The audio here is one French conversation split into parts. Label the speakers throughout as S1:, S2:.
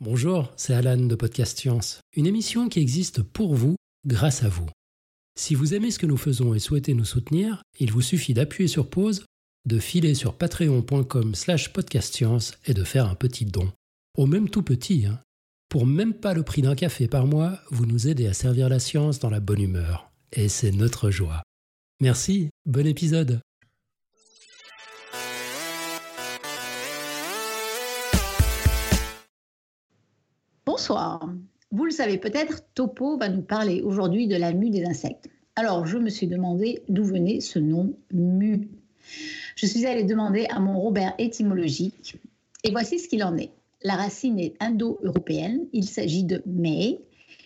S1: Bonjour, c'est Alan de Podcast Science, une émission qui existe pour vous, grâce à vous. Si vous aimez ce que nous faisons et souhaitez nous soutenir, il vous suffit d'appuyer sur pause, de filer sur patreon.com slash podcastscience et de faire un petit don. Au même tout petit, hein. Pour même pas le prix d'un café par mois, vous nous aidez à servir la science dans la bonne humeur. Et c'est notre joie. Merci, bon épisode
S2: Bonsoir. Vous le savez peut-être, Topo va nous parler aujourd'hui de la mue des insectes. Alors, je me suis demandé d'où venait ce nom mue. Je suis allée demander à mon Robert étymologique et voici ce qu'il en est. La racine est indo-européenne. Il s'agit de may,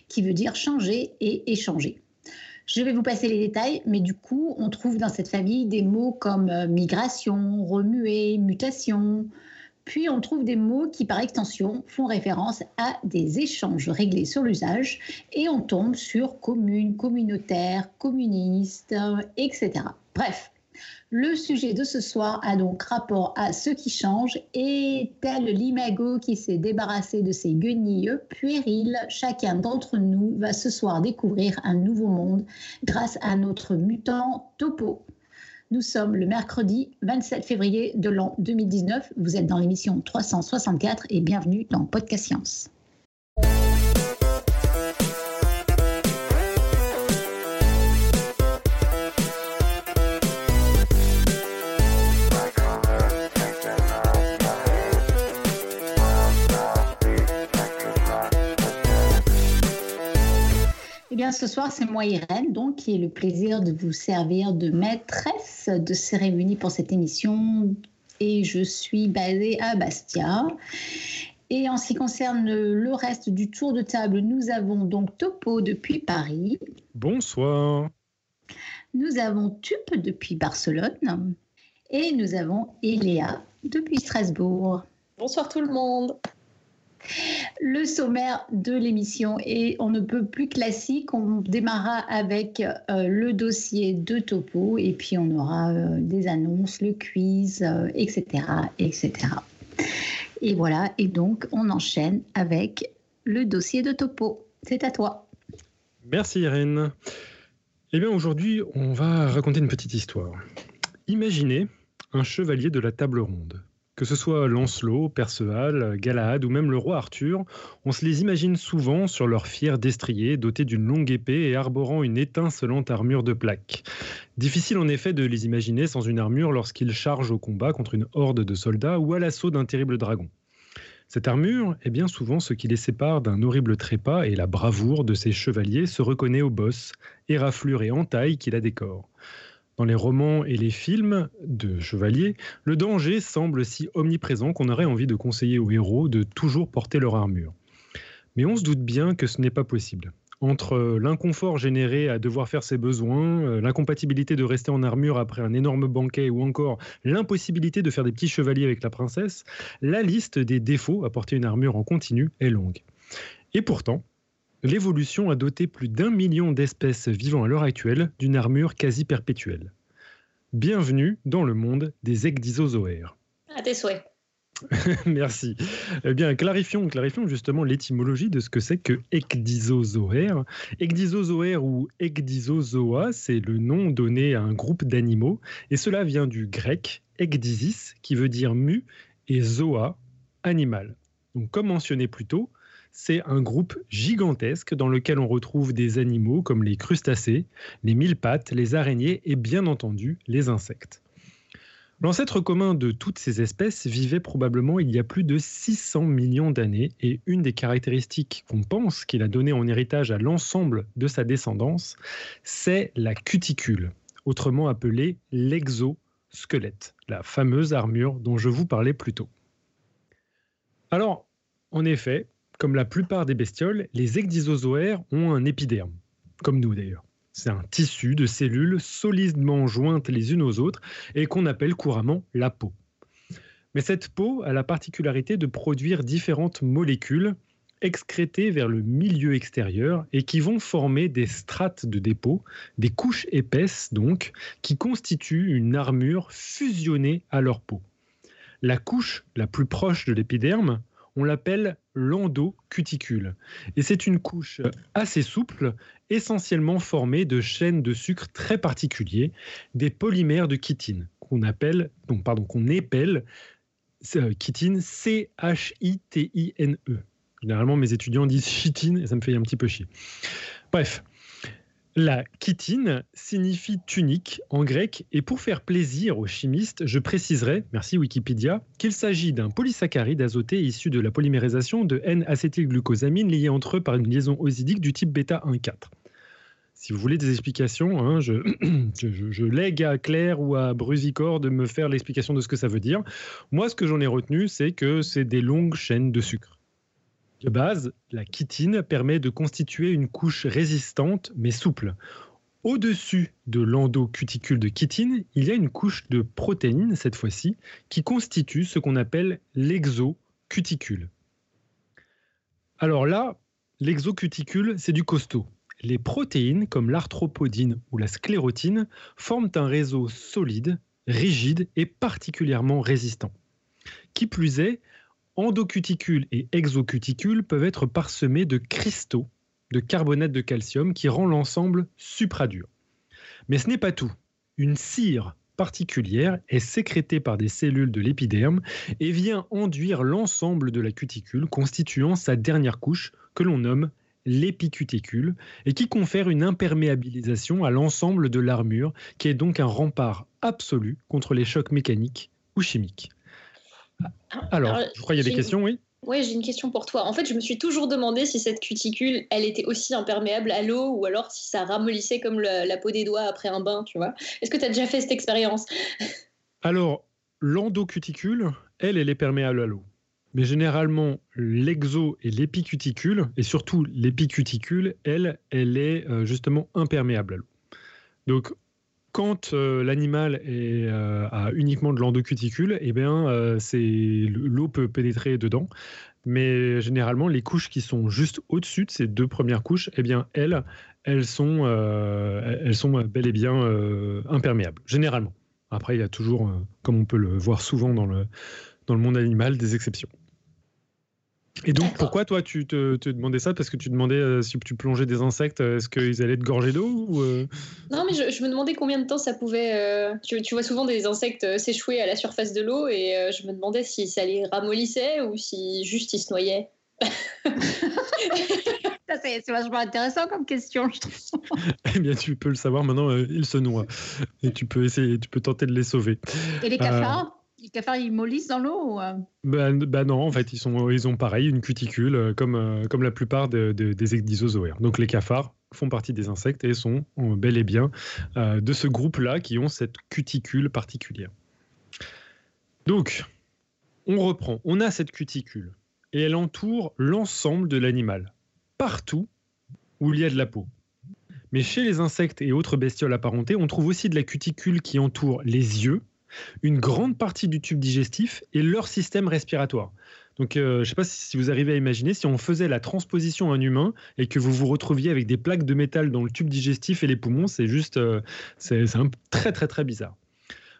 S2: qui veut dire changer et échanger. Je vais vous passer les détails, mais du coup, on trouve dans cette famille des mots comme euh, migration, remuer, mutation, puis on trouve des mots qui, par extension, font référence à des échanges réglés sur l'usage et on tombe sur commune, communautaire, communiste, etc. Bref, le sujet de ce soir a donc rapport à ce qui change et tel l'imago qui s'est débarrassé de ses guenilles puériles, chacun d'entre nous va ce soir découvrir un nouveau monde grâce à notre mutant topo. Nous sommes le mercredi 27 février de l'an 2019. Vous êtes dans l'émission 364 et bienvenue dans Podcast Science. Bien, ce soir, c'est moi, Irène, donc, qui ai le plaisir de vous servir de maîtresse de cérémonie pour cette émission. Et je suis basée à Bastia. Et en ce qui concerne le reste du tour de table, nous avons donc Topo depuis Paris.
S3: Bonsoir.
S2: Nous avons Tup depuis Barcelone. Et nous avons Eléa depuis Strasbourg.
S4: Bonsoir tout le monde.
S2: Le sommaire de l'émission est on ne peut plus classique. On démarrera avec euh, le dossier de Topo et puis on aura euh, des annonces, le quiz, etc., euh, etc. Et voilà, et donc on enchaîne avec le dossier de Topo. C'est à toi.
S3: Merci Irène. Eh bien aujourd'hui, on va raconter une petite histoire. Imaginez un chevalier de la table ronde que ce soit Lancelot, Perceval, Galahad ou même le roi Arthur, on se les imagine souvent sur leur fier destrier, doté d'une longue épée et arborant une étincelante armure de plaques. Difficile en effet de les imaginer sans une armure lorsqu'ils chargent au combat contre une horde de soldats ou à l'assaut d'un terrible dragon. Cette armure est bien souvent ce qui les sépare d'un horrible trépas et la bravoure de ces chevaliers se reconnaît aux bosses, éraflures et entailles qui la décorent. Dans les romans et les films de chevaliers, le danger semble si omniprésent qu'on aurait envie de conseiller aux héros de toujours porter leur armure. Mais on se doute bien que ce n'est pas possible. Entre l'inconfort généré à devoir faire ses besoins, euh, l'incompatibilité de rester en armure après un énorme banquet ou encore l'impossibilité de faire des petits chevaliers avec la princesse, la liste des défauts à porter une armure en continu est longue. Et pourtant, l'évolution a doté plus d'un million d'espèces vivant à l'heure actuelle d'une armure quasi perpétuelle. Bienvenue dans le monde des ecdysozoaires.
S4: À tes souhaits.
S3: Merci. Eh bien, clarifions, clarifions justement l'étymologie de ce que c'est que ecdysozoaire. Ecdysozoaire ou ecdysozoa, c'est le nom donné à un groupe d'animaux, et cela vient du grec ekdysis, qui veut dire mu, et zoa, animal. Donc, comme mentionné plus tôt, c'est un groupe gigantesque dans lequel on retrouve des animaux comme les crustacés, les mille pattes, les araignées et bien entendu les insectes. L'ancêtre commun de toutes ces espèces vivait probablement il y a plus de 600 millions d'années et une des caractéristiques qu'on pense qu'il a donné en héritage à l'ensemble de sa descendance, c'est la cuticule, autrement appelée l'exosquelette, la fameuse armure dont je vous parlais plus tôt. Alors, en effet, comme la plupart des bestioles, les ecdysozoaires ont un épiderme, comme nous d'ailleurs. C'est un tissu de cellules solidement jointes les unes aux autres et qu'on appelle couramment la peau. Mais cette peau a la particularité de produire différentes molécules excrétées vers le milieu extérieur et qui vont former des strates de dépôt, des couches épaisses donc, qui constituent une armure fusionnée à leur peau. La couche la plus proche de l'épiderme, on l'appelle l'endocuticule. Et c'est une couche assez souple, essentiellement formée de chaînes de sucre très particuliers, des polymères de chitine, qu'on appelle, donc pardon, qu'on épelle euh, chitine, C-H-I-T-I-N-E. Généralement, mes étudiants disent chitine et ça me fait un petit peu chier. Bref, la chitine signifie tunique en grec et pour faire plaisir aux chimistes, je préciserai, merci Wikipédia, qu'il s'agit d'un polysaccharide azoté issu de la polymérisation de N-acétylglucosamine liés entre eux par une liaison osidique du type bêta-1,4. Si vous voulez des explications, hein, je, je, lègue à Claire ou à Brusicor de me faire l'explication de ce que ça veut dire. Moi, ce que j'en ai retenu, c'est que c'est des longues chaînes de sucre. De base, la chitine permet de constituer une couche résistante mais souple. Au-dessus de l'endocuticule de chitine, il y a une couche de protéines, cette fois-ci, qui constitue ce qu'on appelle l'exocuticule. Alors là, l'exocuticule, c'est du costaud. Les protéines, comme l'arthropodine ou la sclérotine, forment un réseau solide, rigide et particulièrement résistant. Qui plus est, endocuticules et exocuticules peuvent être parsemés de cristaux de carbonate de calcium qui rend l'ensemble supradur. Mais ce n'est pas tout. Une cire particulière est sécrétée par des cellules de l'épiderme et vient enduire l'ensemble de la cuticule, constituant sa dernière couche que l'on nomme l'épicuticule et qui confère une imperméabilisation à l'ensemble de l'armure, qui est donc un rempart absolu contre les chocs mécaniques ou chimiques. Alors, je crois qu'il y a des questions, oui
S4: oui, j'ai une question pour toi. En fait, je me suis toujours demandé si cette cuticule, elle était aussi imperméable à l'eau ou alors si ça ramollissait comme la peau des doigts après un bain, tu vois. Est-ce que tu as déjà fait cette expérience?
S3: Alors, l'endocuticule, elle, elle est perméable à l'eau. Mais généralement, l'exo et l'épicuticule, et surtout l'épicuticule, elle, elle est euh, justement imperméable à l'eau. Donc, quand euh, l'animal euh, a uniquement de l'endocuticule, eh bien, euh, l'eau peut pénétrer dedans. Mais généralement, les couches qui sont juste au-dessus de ces deux premières couches, eh bien, elles, sont, bel et bien imperméables, généralement. Après, il y a toujours, comme on peut le voir souvent dans le monde animal, des exceptions. Et donc, pourquoi toi, tu te, demandais ça? Parce que tu demandais euh, si tu plongeais des insectes, euh, est-ce qu'ils allaient te gorger d'eau euh?
S4: Non, mais je, me demandais combien de temps ça pouvait. Tu, vois souvent des insectes s'échouer à la surface de l'eau et je me demandais si ça les ramollissait ou si juste ils se noyaient.
S2: c'est vachement intéressant comme question, je trouve.
S3: eh bien, tu peux le savoir maintenant, ils se noient. Et tu peux essayer, tu peux tenter de les sauver.
S2: Et les cafards? Les cafards, ils mollissent dans l'eau euh?
S3: ben, ben, non, en fait, ils, ont pareil, une cuticule, euh, comme, euh, comme la plupart des ecdysozoaires. Donc les cafards font partie des insectes et sont bel et bien de ce groupe-là qui ont cette cuticule particulière. Donc, on reprend. On a cette cuticule et elle entoure l'ensemble de l'animal, partout où il y a de la peau. Mais chez les insectes et autres bestioles apparentées, on trouve aussi de la cuticule qui entoure les yeux, une grande partie du tube digestif et leur système respiratoire. Donc, euh, je ne sais pas si vous arrivez à imaginer, si on faisait la transposition à un humain et que vous vous retrouviez avec des plaques de métal dans le tube digestif et les poumons, c'est juste, euh, c'est très très très bizarre.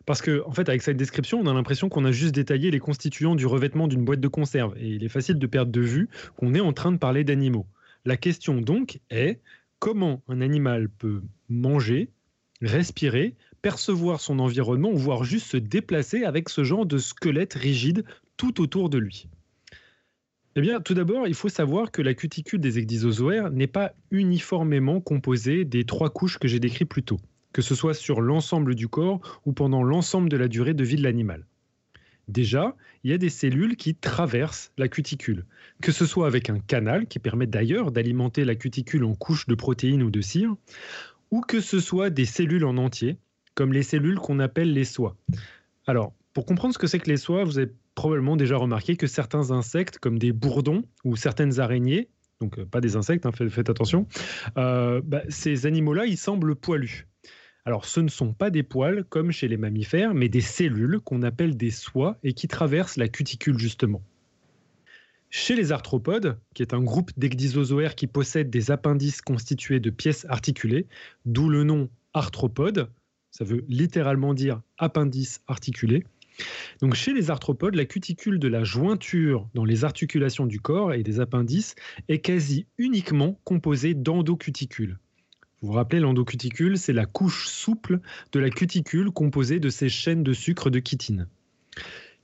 S3: Parce que, en fait, avec cette description, on a l'impression qu'on a juste détaillé les constituants du revêtement d'une boîte de conserve. Et il est facile de perdre de vue qu'on est en train de parler d'animaux. La question donc est comment un animal peut manger, respirer, percevoir son environnement voire juste se déplacer avec ce genre de squelette rigide tout autour de lui eh bien, tout d'abord, il faut savoir que la cuticule des ecdysozoaires n'est pas uniformément composée des trois couches que j'ai décrites plus tôt, que ce soit sur l'ensemble du corps ou pendant l'ensemble de la durée de vie de l'animal. Déjà, il y a des cellules qui traversent la cuticule, que ce soit avec un canal qui permet d'ailleurs d'alimenter la cuticule en couches de protéines ou de cire, ou que ce soit des cellules en entier comme les cellules qu'on appelle les soies. Alors, pour comprendre ce que c'est que les soies, vous avez probablement déjà remarqué que certains insectes, comme des bourdons ou certaines araignées, donc euh, pas des insectes, hein, faites, attention, euh, bah, ces animaux-là, ils semblent poilus. Alors, ce ne sont pas des poils comme chez les mammifères, mais des cellules qu'on appelle des soies et qui traversent la cuticule justement. Chez les arthropodes, qui est un groupe d'ecdysozoaires qui possèdent des appendices constitués de pièces articulées, d'où le nom arthropode, ça veut littéralement dire appendice articulé, Donc chez les arthropodes, la cuticule de la jointure dans les articulations du corps et des appendices est quasi uniquement composée d'endocuticules. Vous vous rappelez, l'endocuticule, c'est la couche souple de la cuticule composée de ces chaînes de sucre de chitine.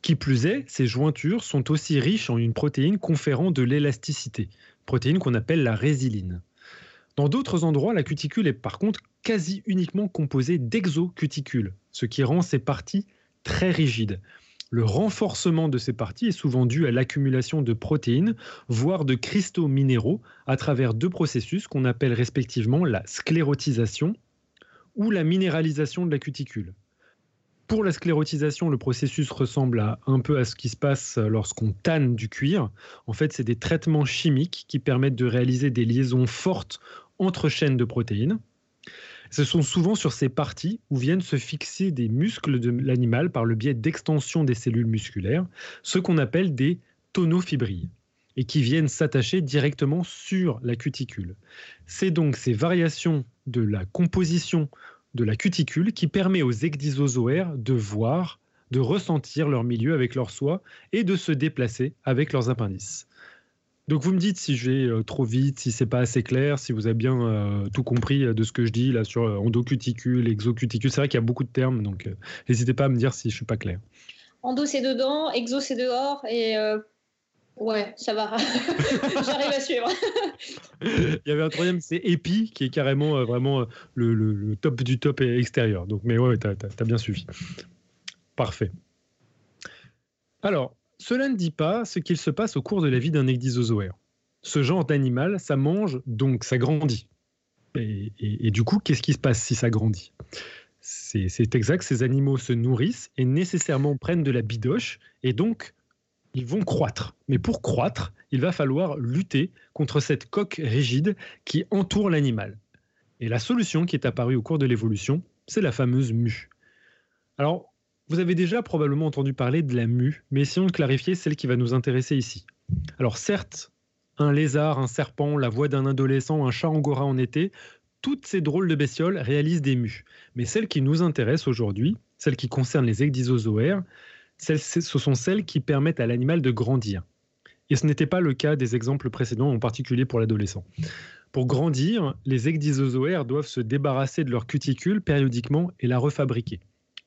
S3: Qui plus est, ces jointures sont aussi riches en une protéine conférant de l'élasticité, protéine qu'on appelle la résiline. Dans d'autres endroits, la cuticule est par contre quasi uniquement composée d'exocuticules, ce qui rend ces parties très rigides. Le renforcement de ces parties est souvent dû à l'accumulation de protéines, voire de cristaux minéraux, à travers deux processus qu'on appelle respectivement la sclérotisation ou la minéralisation de la cuticule. Pour la sclérotisation, le processus ressemble un peu à ce qui se passe lorsqu'on tanne du cuir. En fait, c'est des traitements chimiques qui permettent de réaliser des liaisons fortes entre chaînes de protéines. Ce sont souvent sur ces parties où viennent se fixer des muscles de l'animal par le biais d'extension des cellules musculaires, ce qu'on appelle des tonofibrilles, et qui viennent s'attacher directement sur la cuticule. C'est donc ces variations de la composition de la cuticule qui permet aux ecdysozoaires de voir, de ressentir leur milieu avec leur soie et de se déplacer avec leurs appendices. Donc vous me dites si je vais euh, trop vite, si c'est pas assez clair, si vous avez bien euh, tout compris euh, de ce que je dis là sur endocuticule, exocuticule. C'est vrai qu'il y a beaucoup de termes, donc n'hésitez pas à me dire si je suis pas clair.
S4: Endo c'est dedans, exo c'est dehors et ouais, ça va. J'arrive à suivre.
S3: Il y avait un troisième, c'est épi, qui est carrément vraiment le, top du top extérieur. Donc mais ouais, tu as, bien suivi. Parfait. Alors, cela ne dit pas ce qu'il se passe au cours de la vie d'un ecdysozoaire. Ce genre d'animal, ça mange, donc ça grandit. Et, du coup, qu'est-ce qui se passe si ça grandit? C'est exact, ces animaux se nourrissent et nécessairement prennent de la bidoche, et donc ils vont croître. Mais pour croître, il va falloir lutter contre cette coque rigide qui entoure l'animal. Et la solution qui est apparue au cours de l'évolution, c'est la fameuse mue. Alors, vous avez déjà probablement entendu parler de la mue, mais essayons de clarifier celle qui va nous intéresser ici. Alors certes, un lézard, un serpent, la voix d'un adolescent, un chat angora en été, toutes ces drôles de bestioles réalisent des mues. Mais celles qui nous intéressent aujourd'hui, celles qui concernent les ecdysozoaires, ce sont celles qui permettent à l'animal de grandir. Et ce n'était pas le cas des exemples précédents, en particulier pour l'adolescent. Pour grandir, les ecdysozoaires doivent se débarrasser de leur cuticule périodiquement et la refabriquer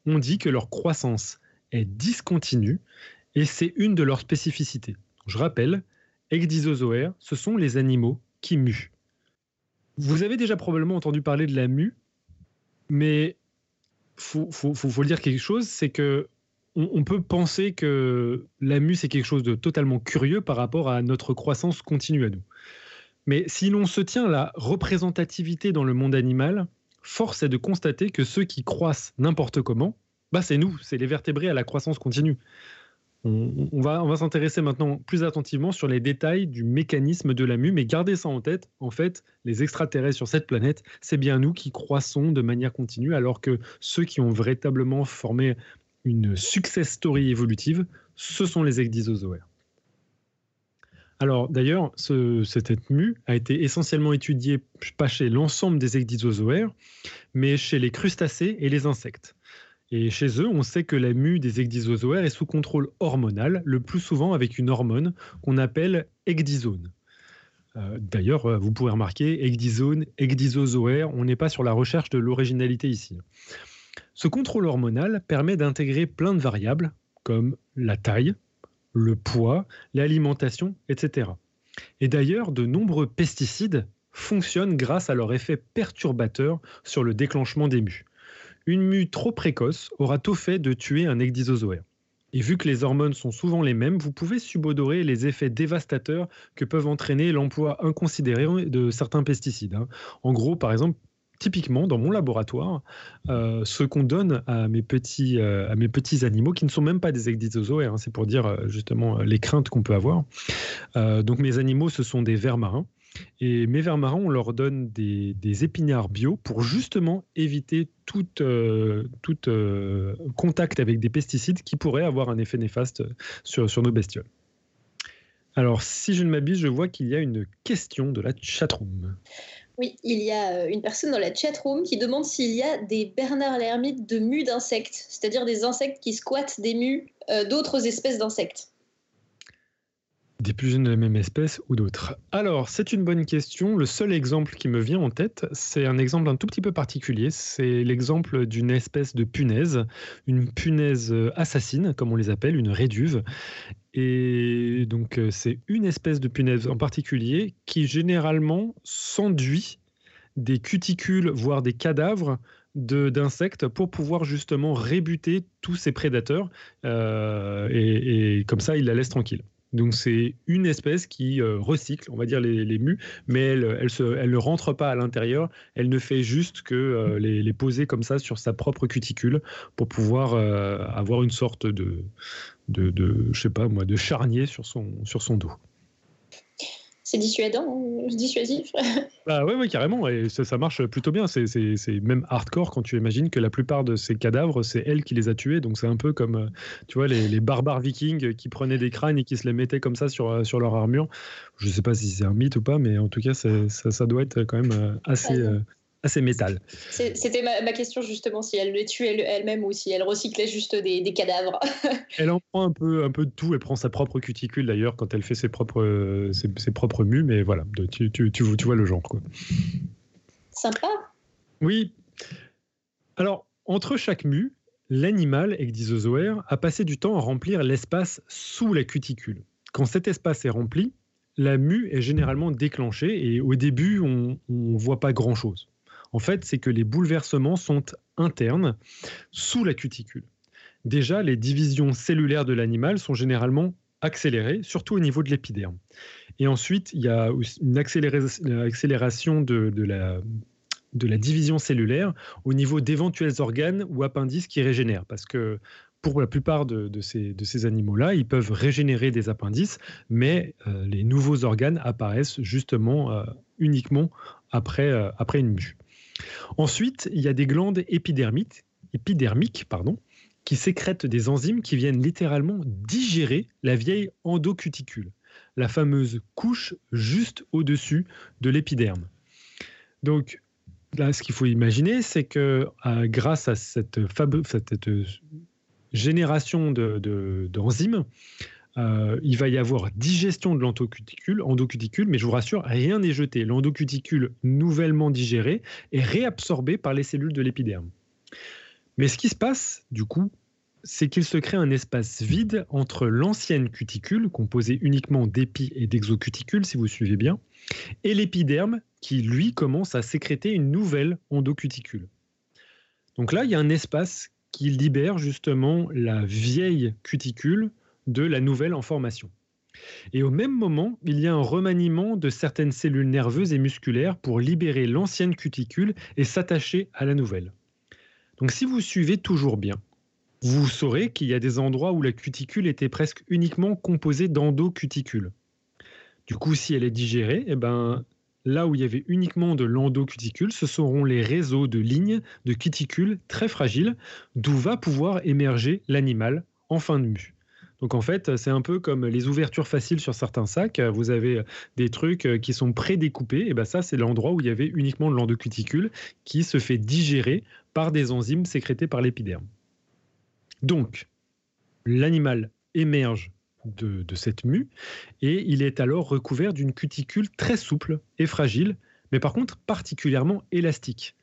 S3: on dit que leur croissance est discontinue et c'est une de leurs spécificités. Je rappelle, ecdysozoaires, ce sont les animaux qui muent. Vous avez déjà probablement entendu parler de la mue, mais faut, faut, faut, dire quelque chose, c'est que on, peut penser que la mue c'est quelque chose de totalement curieux par rapport à notre croissance continue à nous. Mais si l'on se tient à la représentativité dans le monde animal, force est de constater que ceux qui croissent n'importe comment, bah c'est nous, c'est les vertébrés à la croissance continue. On, va, s'intéresser maintenant plus attentivement sur les détails du mécanisme de la mue, mais gardez ça en tête. En fait, les extraterrestres sur cette planète, c'est bien nous qui croissons de manière continue, alors que ceux qui ont véritablement formé une success story évolutive, ce sont les ecdysozoaires. Alors d'ailleurs, cette mue a été essentiellement étudiée pas chez l'ensemble des ecdysozoaires, mais chez les crustacés et les insectes. Et chez eux, on sait que la mue des ecdysozoaires est sous contrôle hormonal, le plus souvent avec une hormone qu'on appelle ecdysone. Euh, d'ailleurs, euh, vous pouvez remarquer, ecdysone, ecdysozoaire, on n'est pas sur la recherche de l'originalité ici. Ce contrôle hormonal permet d'intégrer plein de variables, comme la taille, le poids, l'alimentation, etc. Et d'ailleurs, de nombreux pesticides fonctionnent grâce à leur effet perturbateur sur le déclenchement des mues. Une mue trop précoce aura tôt fait de tuer un ecdysozoaire. Et vu que les hormones sont souvent les mêmes, vous pouvez subodorer les effets dévastateurs que peuvent entraîner l'emploi inconsidéré de certains pesticides. Hein. En gros, par exemple, typiquement dans mon laboratoire, euh, ce qu'on donne à mes, petits, euh, à mes petits animaux, qui ne sont même pas des ecdysozoaires, hein, c'est pour dire euh, justement les craintes qu'on peut avoir. donc mes animaux, ce sont des vers marins. Et mes vers marins, on leur donne des, épinards bio pour justement éviter tout, tout contact avec des pesticides qui pourraient avoir un effet néfaste sur, sur nos bestioles. Alors, si je ne m'abuse, je vois qu'il y a une question de la chatroom.
S4: Oui, il y a une personne dans la chat room qui demande s'il y a des Bernard l'ermite de mus d'insectes, c'est-à-dire des insectes qui squattent des mus d'autres espèces d'insectes.
S3: Des plus jeunes de la même espèce ou d'autres Alors, c'est une bonne question. Le seul exemple qui me vient en tête, c'est un exemple un tout petit peu particulier. C'est l'exemple d'une espèce de punaise, une punaise assassine, comme on les appelle, une réduve. Et donc, euh, c'est une espèce de punaise en particulier qui généralement s'enduit des cuticules, voire des cadavres d'insectes pour pouvoir justement rébuter tous ces prédateurs. Euh, et, comme ça, il la laisse tranquille. Donc c'est une espèce qui euh, recycle, on va dire, les, les mus, mais elle, elle, ne rentre pas à l'intérieur, elle ne fait juste que les, poser comme ça sur sa propre cuticule pour pouvoir avoir une sorte de, de, de, je sais pas moi, de charnier sur son, sur son dos
S4: c'est dissuadant, hein, dissuasif.
S3: bah ouais, ouais, carrément, et ça, ça marche plutôt bien. C'est même hardcore quand tu imagines que la plupart de ces cadavres, c'est elle qui les a tués. Donc c'est un peu comme, euh, tu vois, les, les, barbares vikings qui prenaient des crânes et qui se les mettaient comme ça sur, euh, sur leur armure. Je sais pas si c'est un mythe ou pas, mais en tout cas, ça, ça, doit être quand même euh, assez, assez métal.
S4: C'était ma, question justement, si elle le tue elle-même ou si elle recyclait juste des, cadavres.
S3: elle en prend un peu, un peu de tout. Elle prend sa propre cuticule d'ailleurs quand elle fait ses propres, ses, propres mus, mais voilà, tu, tu, tu, vois le genre. Quoi.
S4: Sympa.
S3: Oui. Alors, entre chaque mue, l'animal ecdysozoaire a passé du temps à remplir l'espace sous la cuticule. Quand cet espace est rempli, la mue est généralement déclenchée et au début, on ne voit pas grand-chose en fait, c'est que les bouleversements sont internes, sous la cuticule. Déjà, les divisions cellulaires de l'animal sont généralement accélérées, surtout au niveau de l'épiderme. Et ensuite, il y a une accélération de, la, division cellulaire au niveau d'éventuels organes ou appendices qui régénèrent. Parce que pour la plupart de, ces, animaux-là, ils peuvent régénérer des appendices, mais euh, les nouveaux organes apparaissent justement euh, uniquement euh, après une mue. Ensuite, il y a des glandes épidermiques, qui sécrètent des enzymes qui viennent littéralement digérer la vieille endocuticule, la fameuse couche juste au-dessus de l'épiderme. Donc, là, ce qu'il faut imaginer, c'est que euh, grâce à cette, cette génération d'enzymes, de, euh, il va y avoir digestion de l'endocuticule, endocuticule, mais je vous rassure, rien n'est jeté. L'endocuticule nouvellement digérée est réabsorbée par les cellules de l'épiderme. Mais ce qui se passe, du coup, c'est qu'il se crée un espace vide entre l'ancienne cuticule, composée uniquement d'épi et d'exocuticules, si vous suivez bien, et l'épiderme qui, lui, commence à sécréter une nouvelle endocuticule. Donc là, il y a un espace qui libère justement la vieille cuticule de la nouvelle en formation. Et au même moment, il y a un remaniement de certaines cellules nerveuses et musculaires pour libérer l'ancienne cuticule et s'attacher à la nouvelle. Donc si vous suivez toujours bien, vous saurez qu'il y a des endroits où la cuticule était presque uniquement composée d'endocuticules. Du coup, si elle est digérée, eh ben, là où il y avait uniquement de l'endocuticule, ce seront les réseaux de lignes de cuticules très fragiles, d'où va pouvoir émerger l'animal en fin de mue. Donc en fait, c'est un peu comme les ouvertures faciles sur certains sacs. Vous avez des trucs qui sont prédécoupés. Et ben ça, c'est l'endroit où il y avait uniquement de l'endocuticule qui se fait digérer par des enzymes sécrétées par l'épiderme. Donc, l'animal émerge de, de, cette mue et il est alors recouvert d'une cuticule très souple et fragile, mais par contre particulièrement élastique.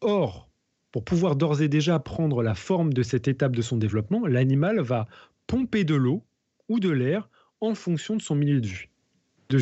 S3: Or, pour pouvoir d'ores et déjà prendre la forme de cette étape de son développement, l'animal va pomper de l'eau ou de l'air en fonction de son milieu de vie. De.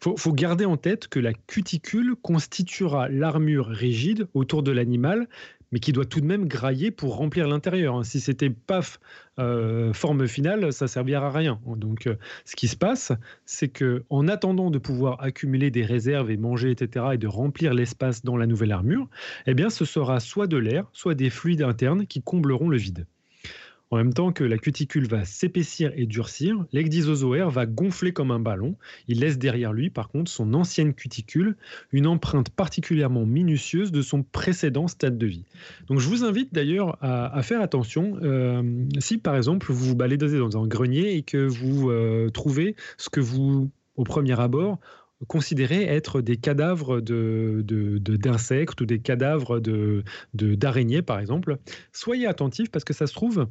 S3: Faut, garder en tête que la cuticule constituera l'armure rigide autour de l'animal, mais qui doit tout de même grailler pour remplir l'intérieur. Hein. Si c'était paf, euh, forme finale, ça servira à rien. Donc, euh, ce qui se passe, c'est que en attendant de pouvoir accumuler des réserves et manger, etc., et de remplir l'espace dans la nouvelle armure, eh bien, ce sera soit de l'air, soit des fluides internes qui combleront le vide. En même temps que la cuticule va s'épaissir et durcir, l'ecdysozoaire va gonfler comme un ballon. Il laisse derrière lui, par contre, son ancienne cuticule, une empreinte particulièrement minutieuse de son précédent stade de vie. Donc je vous invite d'ailleurs à, faire attention. Euh, si par exemple vous vous baladez dans un grenier et que vous euh, trouvez ce que vous, au premier abord, considérés être des cadavres d'insectes ou des cadavres d'araignées, par exemple. Soyez attentifs parce que ça se trouve,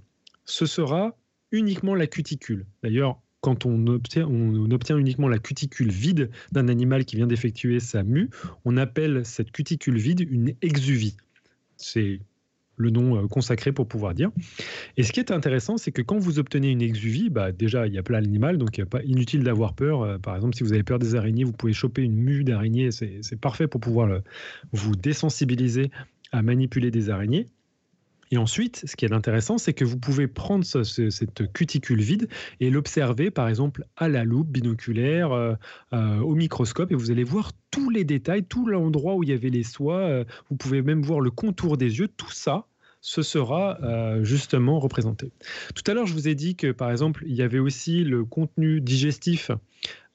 S3: ce sera uniquement la cuticule. D'ailleurs, quand on obtient, on obtient, uniquement la cuticule vide d'un animal qui vient d'effectuer sa mue, on appelle cette cuticule vide une exuvie. C'est le nom euh, consacré pour pouvoir dire. Et ce qui est intéressant, c'est que quand vous obtenez une exuvie, bah déjà, il y a plein d'animaux, donc il n'est pas inutile d'avoir peur. Euh, par exemple, si vous avez peur des araignées, vous pouvez choper une mue d'araignée, c'est parfait pour pouvoir vous désensibiliser à manipuler des araignées. Et ensuite, ce qui est intéressant, c'est que vous pouvez prendre cette cuticule vide et l'observer, par exemple, à la loupe binoculaire, euh, au microscope, et vous allez voir tous les détails, tout l'endroit où il y avait les soies. vous pouvez même voir le contour des yeux. Tout ça, ce sera euh, justement représenté. Tout à l'heure, je vous ai dit que, par exemple, il y avait aussi le contenu digestif,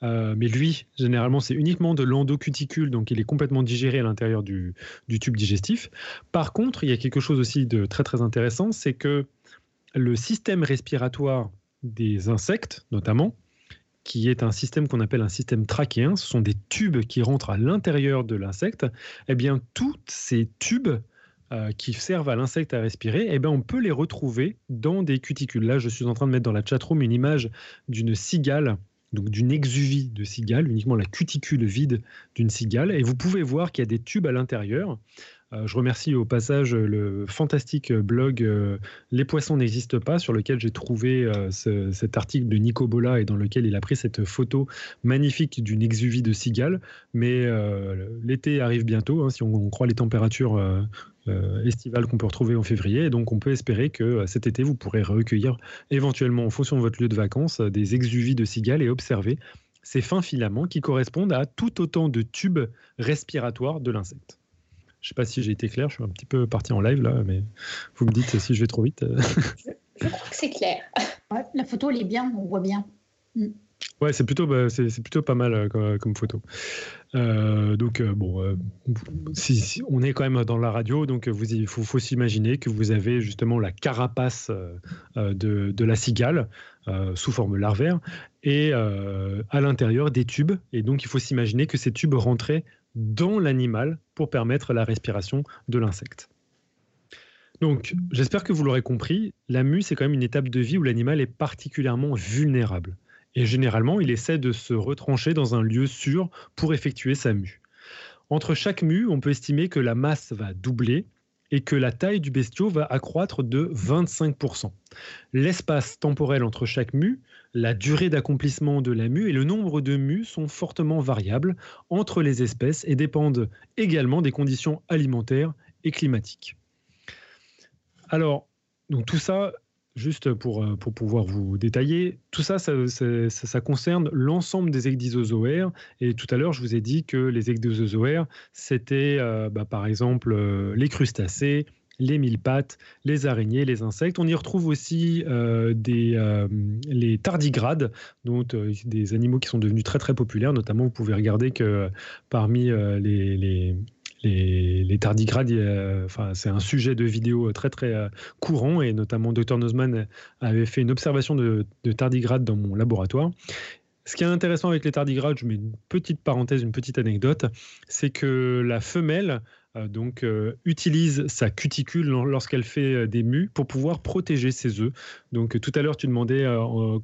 S3: euh, mais lui, généralement, c'est uniquement de l'endocuticule, donc il est complètement digéré à l'intérieur du, tube digestif. Par contre, il y a quelque chose aussi de très très intéressant, c'est que le système respiratoire des insectes, notamment, qui est un système qu'on appelle un système trachéen, ce sont des tubes qui rentrent à l'intérieur de l'insecte, eh bien, tous ces tubes euh, qui servent à l'insecte à respirer, eh bien, on peut les retrouver dans des cuticules. Là, je suis en train de mettre dans la chatroom une image d'une cigale, d'une exuvie de cigale, uniquement la cuticule vide d'une cigale, et vous pouvez voir qu'il y a des tubes à l'intérieur. Euh, je remercie au passage le fantastique blog euh, Les poissons n'existent pas, sur lequel j'ai trouvé cet article de Nico Bola et dans lequel il a pris cette photo magnifique d'une exuvie de cigale. Mais l'été arrive bientôt, hein, si on, croit les températures euh, estivale qu'on peut retrouver en février. Et donc, on peut espérer que euh, cet été, vous pourrez recueillir éventuellement, en fonction de votre lieu de vacances, euh, des exuvies de cigales et observer ces fins filaments qui correspondent à tout autant de tubes respiratoires de l'insecte. Je ne sais pas si j'ai été clair, je suis un petit peu parti en live là, mais vous me dites si je vais trop vite.
S4: je, crois que c'est clair.
S2: la photo, elle est bien, on voit bien. Mm.
S3: Ouais, c'est plutôt, bah, c'est, plutôt pas mal comme, photo. Euh, donc euh, bon, euh, si, on est quand même dans la radio, donc il faut, s'imaginer que vous avez justement la carapace de, la cigale sous forme larvaire et à l'intérieur des tubes. Et donc il faut s'imaginer que ces tubes rentraient dans l'animal pour permettre la respiration de l'insecte. Donc, j'espère que vous l'aurez compris, la mue, c'est quand même une étape de vie où l'animal est particulièrement vulnérable. Et généralement, il essaie de se retrancher dans un lieu sûr pour effectuer sa mue. Entre chaque mue, on peut estimer que la masse va doubler et que la taille du bestiau va accroître de 25%. L'espace temporel entre chaque mue, la durée d'accomplissement de la mue et le nombre de mues sont fortement variables entre les espèces et dépendent également des conditions alimentaires et climatiques. Alors, donc tout ça, juste pour, euh, pour pouvoir vous détailler, tout ça, ça, concerne l'ensemble des ecdysozoaires. Et tout à l'heure, je vous ai dit que les ecdysozoaires, c'était euh, bah, par exemple euh, les crustacés, les mille pattes, les araignées, les insectes. On y retrouve aussi des, les tardigrades, donc des animaux qui sont devenus très très populaires. Notamment, vous pouvez regarder que parmi les les, tardigrades, enfin, c'est un sujet de vidéo très très euh, courant et notamment Dr Nozman avait fait une observation de, tardigrades dans mon laboratoire. Ce qui est intéressant avec les tardigrades, je mets une petite parenthèse, une petite anecdote, c'est que la femelle euh, donc euh, utilise sa cuticule lorsqu'elle fait des mues pour pouvoir protéger ses œufs. Donc tout à l'heure tu demandais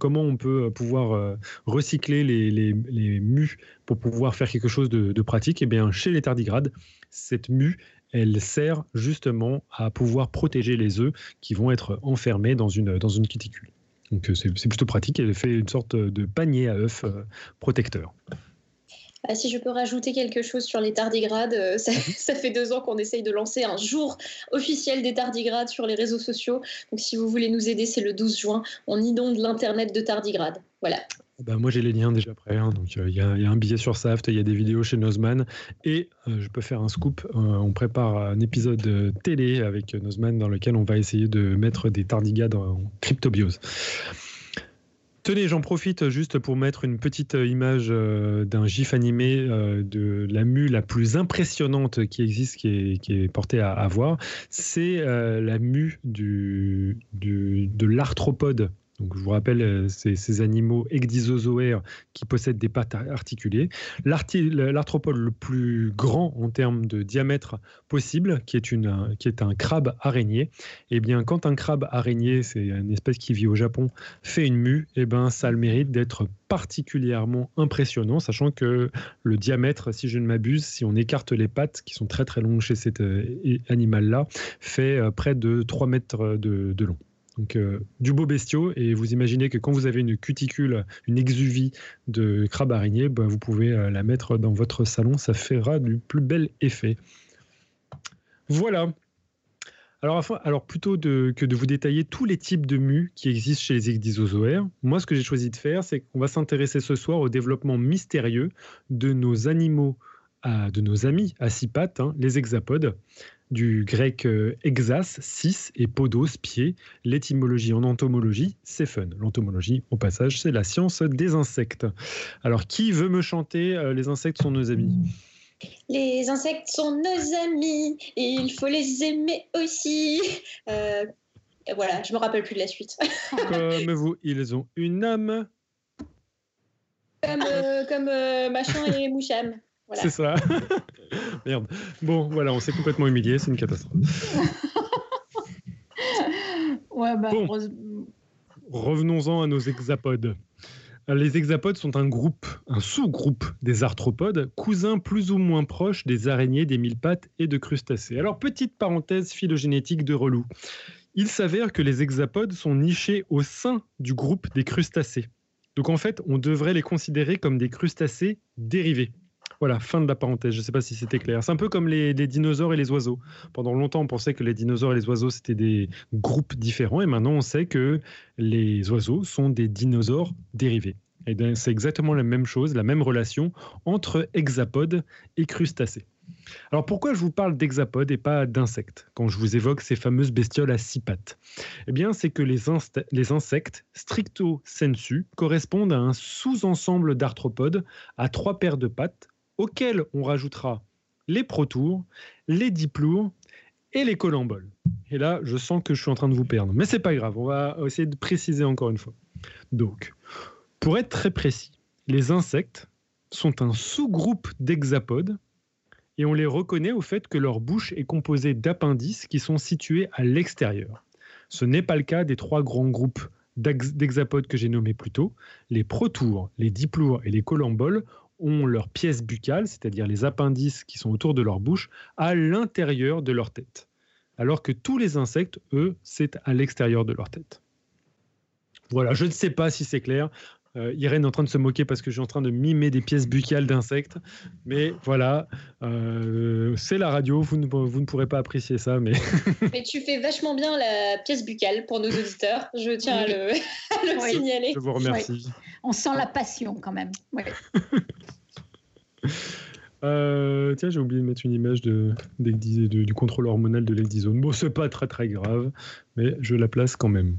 S3: comment on peut pouvoir recycler les, les, mues pour pouvoir faire quelque chose de, de pratique. Et eh bien chez les tardigrades, cette mue, elle sert justement à pouvoir protéger les œufs qui vont être enfermés dans une, dans une cuticule. Donc euh, c'est plutôt pratique, elle fait une sorte de panier à œufs euh, protecteur.
S4: Ah, si je peux rajouter quelque chose sur les tardigrades, euh, mhm. ça, fait deux ans qu'on essaye de lancer un jour officiel des tardigrades sur les réseaux sociaux. Donc si vous voulez nous aider, c'est le 12 juin. On inonde l'Internet de tardigrades. Voilà.
S3: Bah, moi, j'ai les liens déjà prêts. Hein, donc, euh, il y, a un billet sur Saft, il y a des vidéos chez Nozman. Et euh, je peux faire un scoop. on prépare un épisode télé avec Nozman dans lequel on va essayer de mettre des tardigades en cryptobiose. Tenez, j'en profite juste pour mettre une petite image euh, d'un gif animé euh, de la mue la plus impressionnante qui existe, qui est, portée à, voir. C'est euh, la mue du, de l'arthropode Donc, je vous rappelle, euh, ces, animaux ecdysozoaires qui possèdent des pattes articulées. L'arthropode le plus grand en termes de diamètre possible, qui est, un crabe araignée, eh bien, quand un crabe araignée, c'est une espèce qui vit au Japon, fait une mue, eh ben, ça a le mérite d'être particulièrement impressionnant, sachant que le diamètre, si je ne m'abuse, si on écarte les pattes, qui sont très très longues chez cet euh, animal-là, fait euh, près de 3 mètres de long. Donc euh, du beau bestiau et vous imaginez que quand vous avez une cuticule, une exuvie de crabe araignée, ben, vous pouvez euh, la mettre dans votre salon, ça fera du plus bel effet. Voilà. Alors, plutôt que de vous détailler tous les types de mus qui existent chez les ecdysozoaires, moi ce que j'ai choisi de faire, c'est qu'on va s'intéresser ce soir au développement mystérieux de nos animaux, de nos amis à six pattes, hein, les hexapodes du grec euh, exas, six, et podos, pied. L'étymologie en entomologie, c'est fun. L'entomologie, au passage, c'est la science des insectes. Alors, qui veut me chanter euh, Les insectes sont nos amis?
S4: Les insectes sont nos amis, et il faut les aimer aussi. Euh, voilà, je me rappelle plus de la suite.
S3: comme vous, ils ont une âme.
S4: Comme, comme machin et moucham.
S3: C'est ça. Merde. Bon, voilà, on s'est complètement humilié, c'est une catastrophe.
S2: ouais, bah,
S3: Revenons-en à nos hexapodes. Les hexapodes sont un groupe, un sous-groupe des arthropodes, cousins plus ou moins proches des araignées, des mille pattes et de crustacés. Alors, petite parenthèse phylogénétique de relou. Il s'avère que les hexapodes sont nichés au sein du groupe des crustacés. Donc en fait, on devrait les considérer comme des crustacés dérivés. Voilà, fin de la parenthèse. Je ne sais pas si c'était clair. C'est un peu comme les, dinosaures et les oiseaux. Pendant longtemps, on pensait que les dinosaures et les oiseaux, c'était des groupes différents. Et maintenant, on sait que les oiseaux sont des dinosaures dérivés. Et c'est exactement la même chose, la même relation entre hexapodes et crustacés. Alors pourquoi je vous parle d'hexapodes et pas d'insectes quand je vous évoque ces fameuses bestioles à six pattes? Eh bien, c'est que les, les, insectes, stricto sensu, correspondent à un sous-ensemble d'arthropodes à trois paires de pattes auxquels on rajoutera les protours, les diplours et les colamboles. Et là, je sens que je suis en train de vous perdre. Mais c'est pas grave, on va essayer de préciser encore une fois. Donc, pour être très précis, les insectes sont un sous-groupe d'hexapodes et on les reconnaît au fait que leur bouche est composée d'appendices qui sont situés à l'extérieur. Ce n'est pas le cas des trois grands groupes d'hexapodes que j'ai nommés plus tôt. Les protours, les diplours et les colamboles ont leur pièce buccale, c'est-à-dire les appendices qui sont autour de leur bouche, à l'intérieur de leur tête. Alors que tous les insectes, eux, c'est à l'extérieur de leur tête. Voilà, je ne sais pas si c'est clair. Euh, Irène est en train de se moquer parce que je suis en train de mimer des pièces buccales d'insectes. Mais voilà, euh, c'est la radio, vous ne, vous ne, pourrez pas apprécier ça. Mais...
S4: mais tu fais vachement bien la pièce buccale pour nos auditeurs. Je tiens à le, signaler.
S3: Je vous remercie.
S2: On sent la passion quand même.
S3: Euh, tiens, j'ai oublié de mettre une image de, du contrôle hormonal de l'Exisone. Bon, c'est pas très très grave, mais je la place quand même.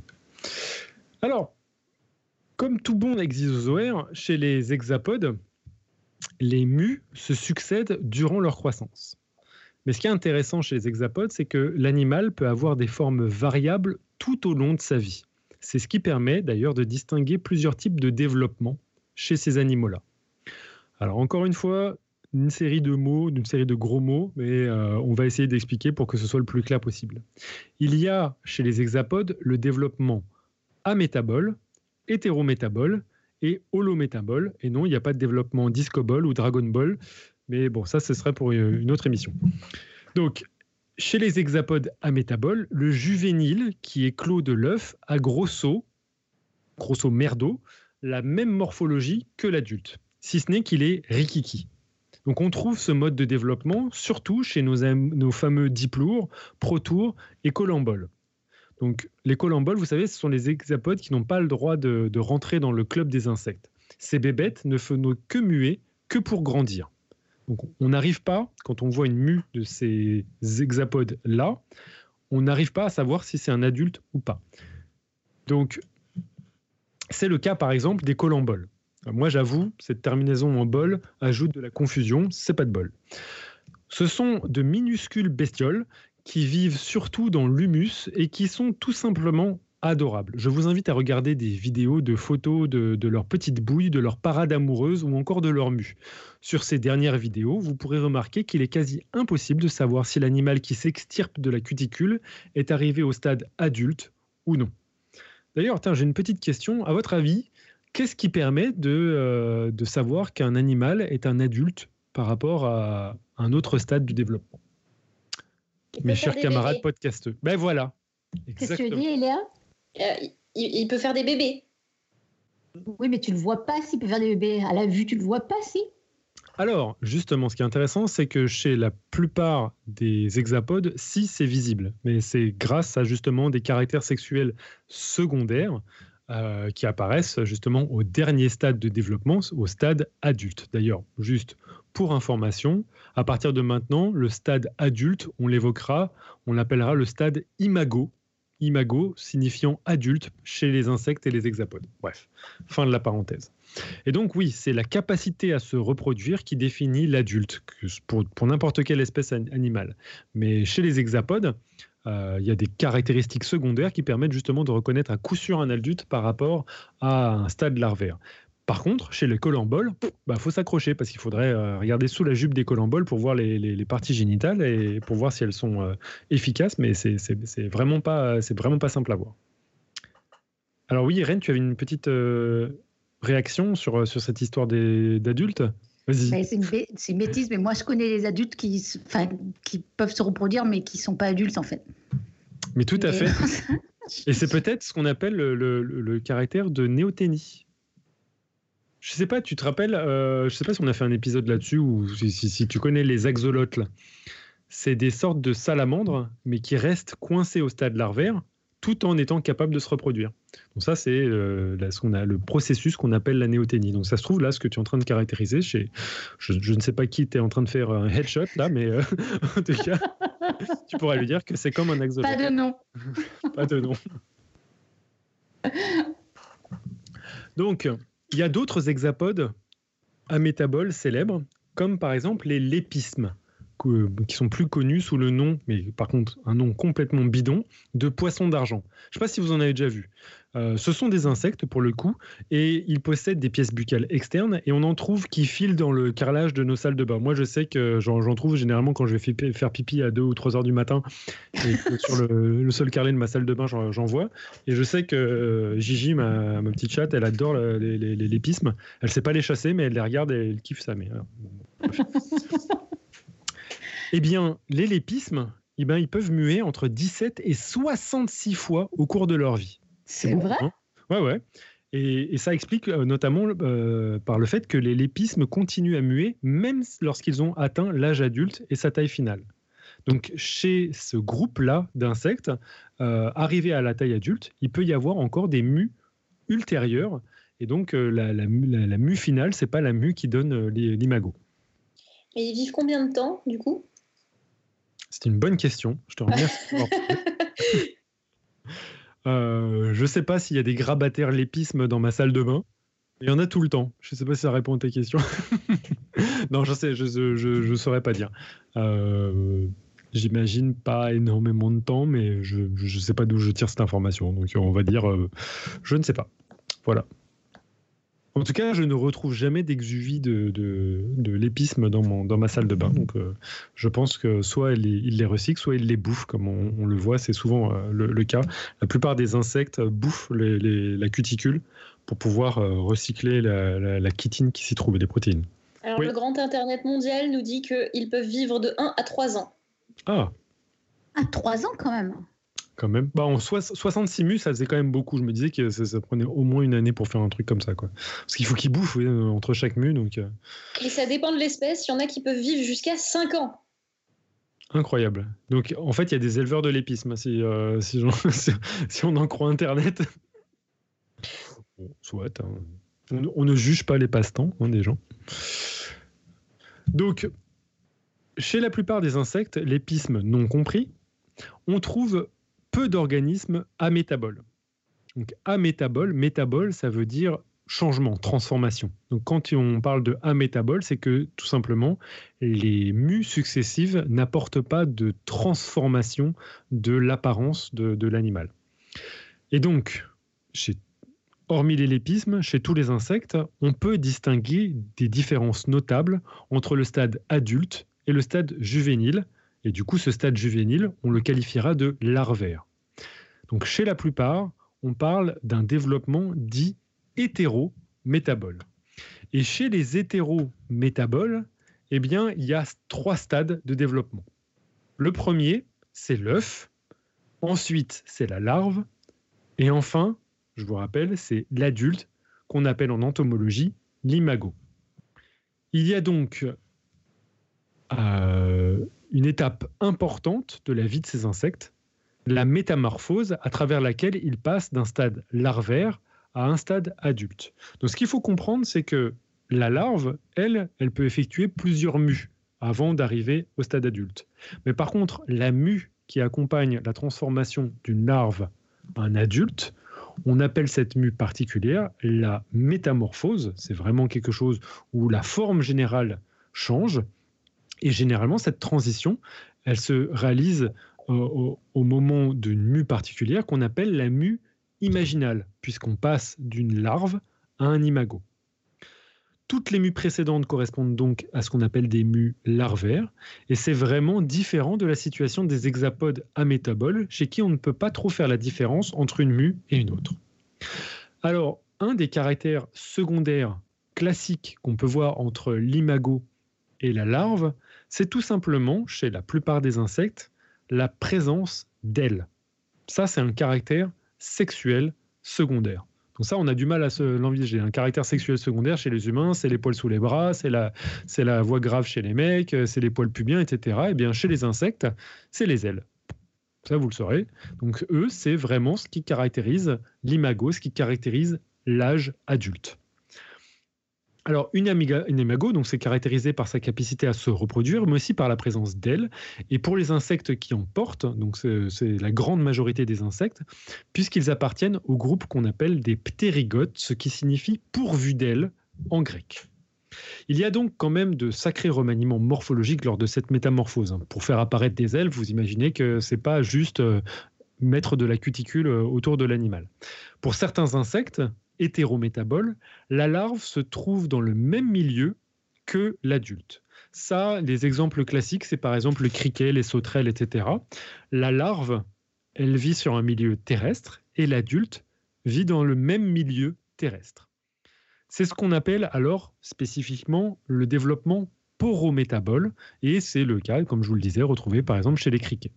S3: Alors, comme tout bon exozoaire, chez les hexapodes, les mus se succèdent durant leur croissance. Mais ce qui est intéressant chez les hexapodes, c'est que l'animal peut avoir des formes variables tout au long de sa vie. C'est ce qui permet d'ailleurs de distinguer plusieurs types de développement chez ces animaux-là. Alors encore une fois, une série de mots, une série de gros mots, mais euh, on va essayer d'expliquer pour que ce soit le plus clair possible. Il y a chez les hexapodes le développement amétabole, hétérométabole et holométabole. Et non, il n'y a pas de développement discobol ou dragon ball, mais bon, ça, ce serait pour une autre émission. Donc, chez les hexapodes amétaboles, le juvénile qui est clos de l'œuf a grosso, grosso merdo, la même morphologie que l'adulte si ce n'est qu'il est rikiki. Donc on trouve ce mode de développement surtout chez nos, nos fameux diplours, protours et colamboles. Donc les colamboles, vous savez, ce sont les hexapodes qui n'ont pas le droit de, rentrer dans le club des insectes. Ces bébêtes ne font que muer que pour grandir. Donc on n'arrive pas, quand on voit une mue de ces hexapodes-là, on n'arrive pas à savoir si c'est un adulte ou pas. Donc c'est le cas par exemple des colamboles. Moi, j'avoue, cette terminaison en bol ajoute de la confusion, c'est pas de bol. Ce sont de minuscules bestioles qui vivent surtout dans l'humus et qui sont tout simplement adorables. Je vous invite à regarder des vidéos de photos de, de leurs petites bouilles, de leur parade amoureuse ou encore de leur mue. Sur ces dernières vidéos, vous pourrez remarquer qu'il est quasi impossible de savoir si l'animal qui s'extirpe de la cuticule est arrivé au stade adulte ou non. D'ailleurs, j'ai une petite question. À votre avis, qu'est-ce qui permet euh, de savoir qu'un animal est un adulte par rapport à un autre stade du développement? Mes chers camarades podcasteux. Ben voilà.
S2: Qu'est-ce que tu dis, Léa
S4: euh, il, il peut faire des bébés.
S2: Oui, mais tu le vois pas s'il peut faire des bébés. À la vue, tu le vois pas si
S3: alors, justement, ce qui est intéressant, c'est que chez la plupart des hexapodes, si c'est visible, mais c'est grâce à justement des caractères sexuels secondaires euh, qui apparaissent justement au dernier stade de développement, au stade adulte. D'ailleurs, juste pour information, à partir de maintenant, le stade adulte, on l'évoquera, on l'appellera le stade imago, imago signifiant adulte chez les insectes et les hexapodes. Bref, fin de la parenthèse. Et donc oui, c'est la capacité à se reproduire qui définit l'adulte pour, n'importe quelle espèce animale. Mais chez les hexapodes, euh, il y a des caractéristiques secondaires qui permettent justement de reconnaître à coup sûr un adulte par rapport à un stade larvaire. Par contre, chez les colamboles, il bah, faut s'accrocher parce qu'il faudrait euh, regarder sous la jupe des colamboles pour voir les, parties génitales et pour voir si elles sont euh, efficaces, mais c'est vraiment, pas, vraiment pas simple à voir. Alors oui, Irène, tu avais une petite réaction sur, euh, sur cette histoire d'adultes?
S2: Ben, c'est une, bêtise, mais moi je connais les adultes qui, qui peuvent se reproduire, mais qui ne sont pas adultes en fait.
S3: Mais tout à fait. Et c'est peut-être ce qu'on appelle le, le, caractère de néoténie. Je sais pas, tu te rappelles, euh, je sais pas si on a fait un épisode là-dessus ou si, si, tu connais les axolotes. C'est des sortes de salamandres, mais qui restent coincés au stade larvaire tout en étant capable de se reproduire. Donc ça, c'est euh, a, le processus qu'on appelle la néoténie. Donc ça se trouve là, ce que tu es en train de caractériser, chez, je, ne sais pas qui tu es en train de faire un headshot là, mais euh, en tout cas, tu pourrais lui dire que c'est comme un axolote.
S2: Pas de nom.
S3: pas de nom. Donc, il y a d'autres hexapodes amétaboles célèbres, comme par exemple les lépismes qui sont plus connus sous le nom, mais par contre un nom complètement bidon, de poissons d'argent. Je ne sais pas si vous en avez déjà vu. Euh, ce sont des insectes pour le coup, et ils possèdent des pièces buccales externes, et on en trouve qui filent dans le carrelage de nos salles de bain. Moi, je sais que j'en trouve généralement quand je vais faire pipi à 2 ou 3 heures du matin, et sur le, sol carrelé de ma salle de bain, j'en vois. Et je sais que euh, Gigi, ma, petite chatte, elle adore les, les, les, lépismes. Elle ne sait pas les chasser, mais elle les regarde et elle kiffe ça. Mais, Eh bien, les lépismes, eh ben, ils peuvent muer entre 17 et 66 fois au cours de leur vie.
S2: C'est vrai
S3: hein Ouais, ouais. Et, ça explique euh, notamment euh, par le fait que les lépismes continuent à muer même lorsqu'ils ont atteint l'âge adulte et sa taille finale. Donc chez ce groupe-là d'insectes, euh, arrivés à la taille adulte, il peut y avoir encore des mues ultérieures. Et donc la, la, la, mue finale, c'est pas la mue qui donne l'imago.
S4: Et ils vivent combien de temps du coup?
S3: C'est une bonne question. Je te remercie. euh, je sais pas s'il y a des grabataires lépismes dans ma salle de bain. Il y en a tout le temps. Je sais pas si ça répond à ta question. non, je sais, saurais pas dire. Euh, j'imagine pas énormément de temps, mais je ne sais pas d'où je tire cette information. Donc on va dire, euh, je ne sais pas. Voilà. En tout cas, je ne retrouve jamais d'exuvie de, de, l'épisme dans, mon, dans ma salle de bain. Donc, euh, je pense que soit il, les recycle, soit il les bouffe, comme on, le voit, c'est souvent euh, le, cas. La plupart des insectes bouffent la cuticule pour pouvoir euh, recycler la, la, chitine qui s'y trouve et les protéines.
S4: Alors, le grand Internet mondial nous dit qu'ils peuvent vivre de 1 à 3 ans.
S3: Ah
S2: À 3 ans quand même
S3: quand même. Bah, en 66 mus, ça faisait quand même beaucoup. Je me disais que ça, prenait au moins une année pour faire un truc comme ça. Quoi. Parce qu'il faut qu'ils bouffent entre chaque mu. Donc, euh.
S4: Et ça dépend de l'espèce. Il y en a qui peuvent vivre jusqu'à 5 ans.
S3: Incroyable. Donc, en fait, il y a des éleveurs de l'épisme, si, euh, si, si, on en croit Internet. soit. Hein. On, ne juge pas les passe-temps hein, des gens. Donc, chez la plupart des insectes, l'épisme non compris, on trouve peu d'organismes amétaboles. Donc amétabole, métabole, ça veut dire changement, transformation. Donc quand on parle de amétabole, c'est que tout simplement les mues successives n'apportent pas de transformation de l'apparence de, l'animal. Et donc, hormis les lépismes, chez tous les insectes, on peut distinguer des différences notables entre le stade adulte et le stade juvénile. Et du coup, ce stade juvénile, on le qualifiera de larvaire. Donc, chez la plupart, on parle d'un développement dit hétérométabole. Et chez les hétérométaboles, eh bien, il y a trois stades de développement. Le premier, c'est l'œuf. Ensuite, c'est la larve. Et enfin, je vous rappelle, c'est l'adulte qu'on appelle en entomologie l'imago. Il y a donc euh, une étape importante de la vie de ces insectes, la métamorphose à travers laquelle ils passent d'un stade larvaire à un stade adulte. Donc ce qu'il faut comprendre, c'est que la larve, elle, elle peut effectuer plusieurs mues avant d'arriver au stade adulte. Mais par contre, la mue qui accompagne la transformation d'une larve en un adulte, on appelle cette mue particulière la métamorphose. C'est vraiment quelque chose où la forme générale change. Et généralement, cette transition, elle se réalise au, au moment d'une mue particulière qu'on appelle la mue imaginale, puisqu'on passe d'une larve à un imago. Toutes les mues précédentes correspondent donc à ce qu'on appelle des mues larvaires, et c'est vraiment différent de la situation des hexapodes amétaboles, chez qui on ne peut pas trop faire la différence entre une mue et une autre. Alors, un des caractères secondaires classiques qu'on peut voir entre l'imago et la larve, c'est tout simplement, chez la plupart des insectes, la présence d'ailes. Ça, c'est un caractère sexuel secondaire. Donc ça, on a du mal à l'envisager. Un caractère sexuel secondaire chez les humains, c'est les poils sous les bras, c'est la, voix grave chez les mecs, c'est les poils pubiens, etc. Et eh bien chez les insectes, c'est les ailes. Ça, vous le saurez. Donc eux, c'est vraiment ce qui caractérise l'imago, ce qui caractérise l'âge adulte. Alors, une, imago, donc, c'est caractérisé par sa capacité à se reproduire, mais aussi par la présence d'ailes. Et pour les insectes qui en portent, donc c'est la grande majorité des insectes, puisqu'ils appartiennent au groupe qu'on appelle des ptérygotes, ce qui signifie pourvu d'ailes en grec. Il y a donc quand même de sacrés remaniements morphologiques lors de cette métamorphose. Pour faire apparaître des ailes, vous imaginez que c'est pas juste euh, mettre de la cuticule euh, autour de l'animal. Pour certains insectes, hétérométabole, la larve se trouve dans le même milieu que l'adulte. Ça, les exemples classiques, c'est par exemple le criquet, les sauterelles, etc. La larve, elle vit sur un milieu terrestre et l'adulte vit dans le même milieu terrestre. C'est ce qu'on appelle alors spécifiquement le développement porométabole et c'est le cas, comme je vous le disais, retrouvé par exemple chez les criquets.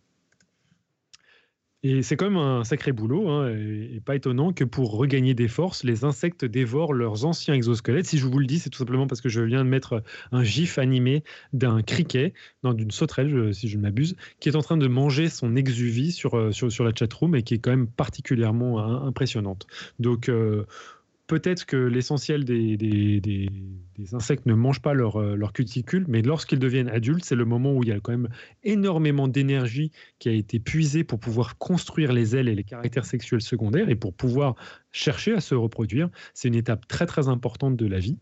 S3: Et c'est quand même un sacré boulot, hein, et, pas étonnant que pour regagner des forces, les insectes dévorent leurs anciens exosquelettes. Si je vous le dis, c'est tout simplement parce que je viens de mettre un gif animé d'un criquet, d'une sauterelle, si je ne m'abuse, qui est en train de manger son exuvie sur, euh, sur, sur la chatroom et qui est quand même particulièrement hein, impressionnante. Donc, euh, peut-être que l'essentiel des, insectes ne mangent pas leur, euh, leur cuticule, mais lorsqu'ils deviennent adultes, c'est le moment où il y a quand même énormément d'énergie qui a été puisée pour pouvoir construire les ailes et les caractères sexuels secondaires et pour pouvoir chercher à se reproduire. C'est une étape très très importante de la vie.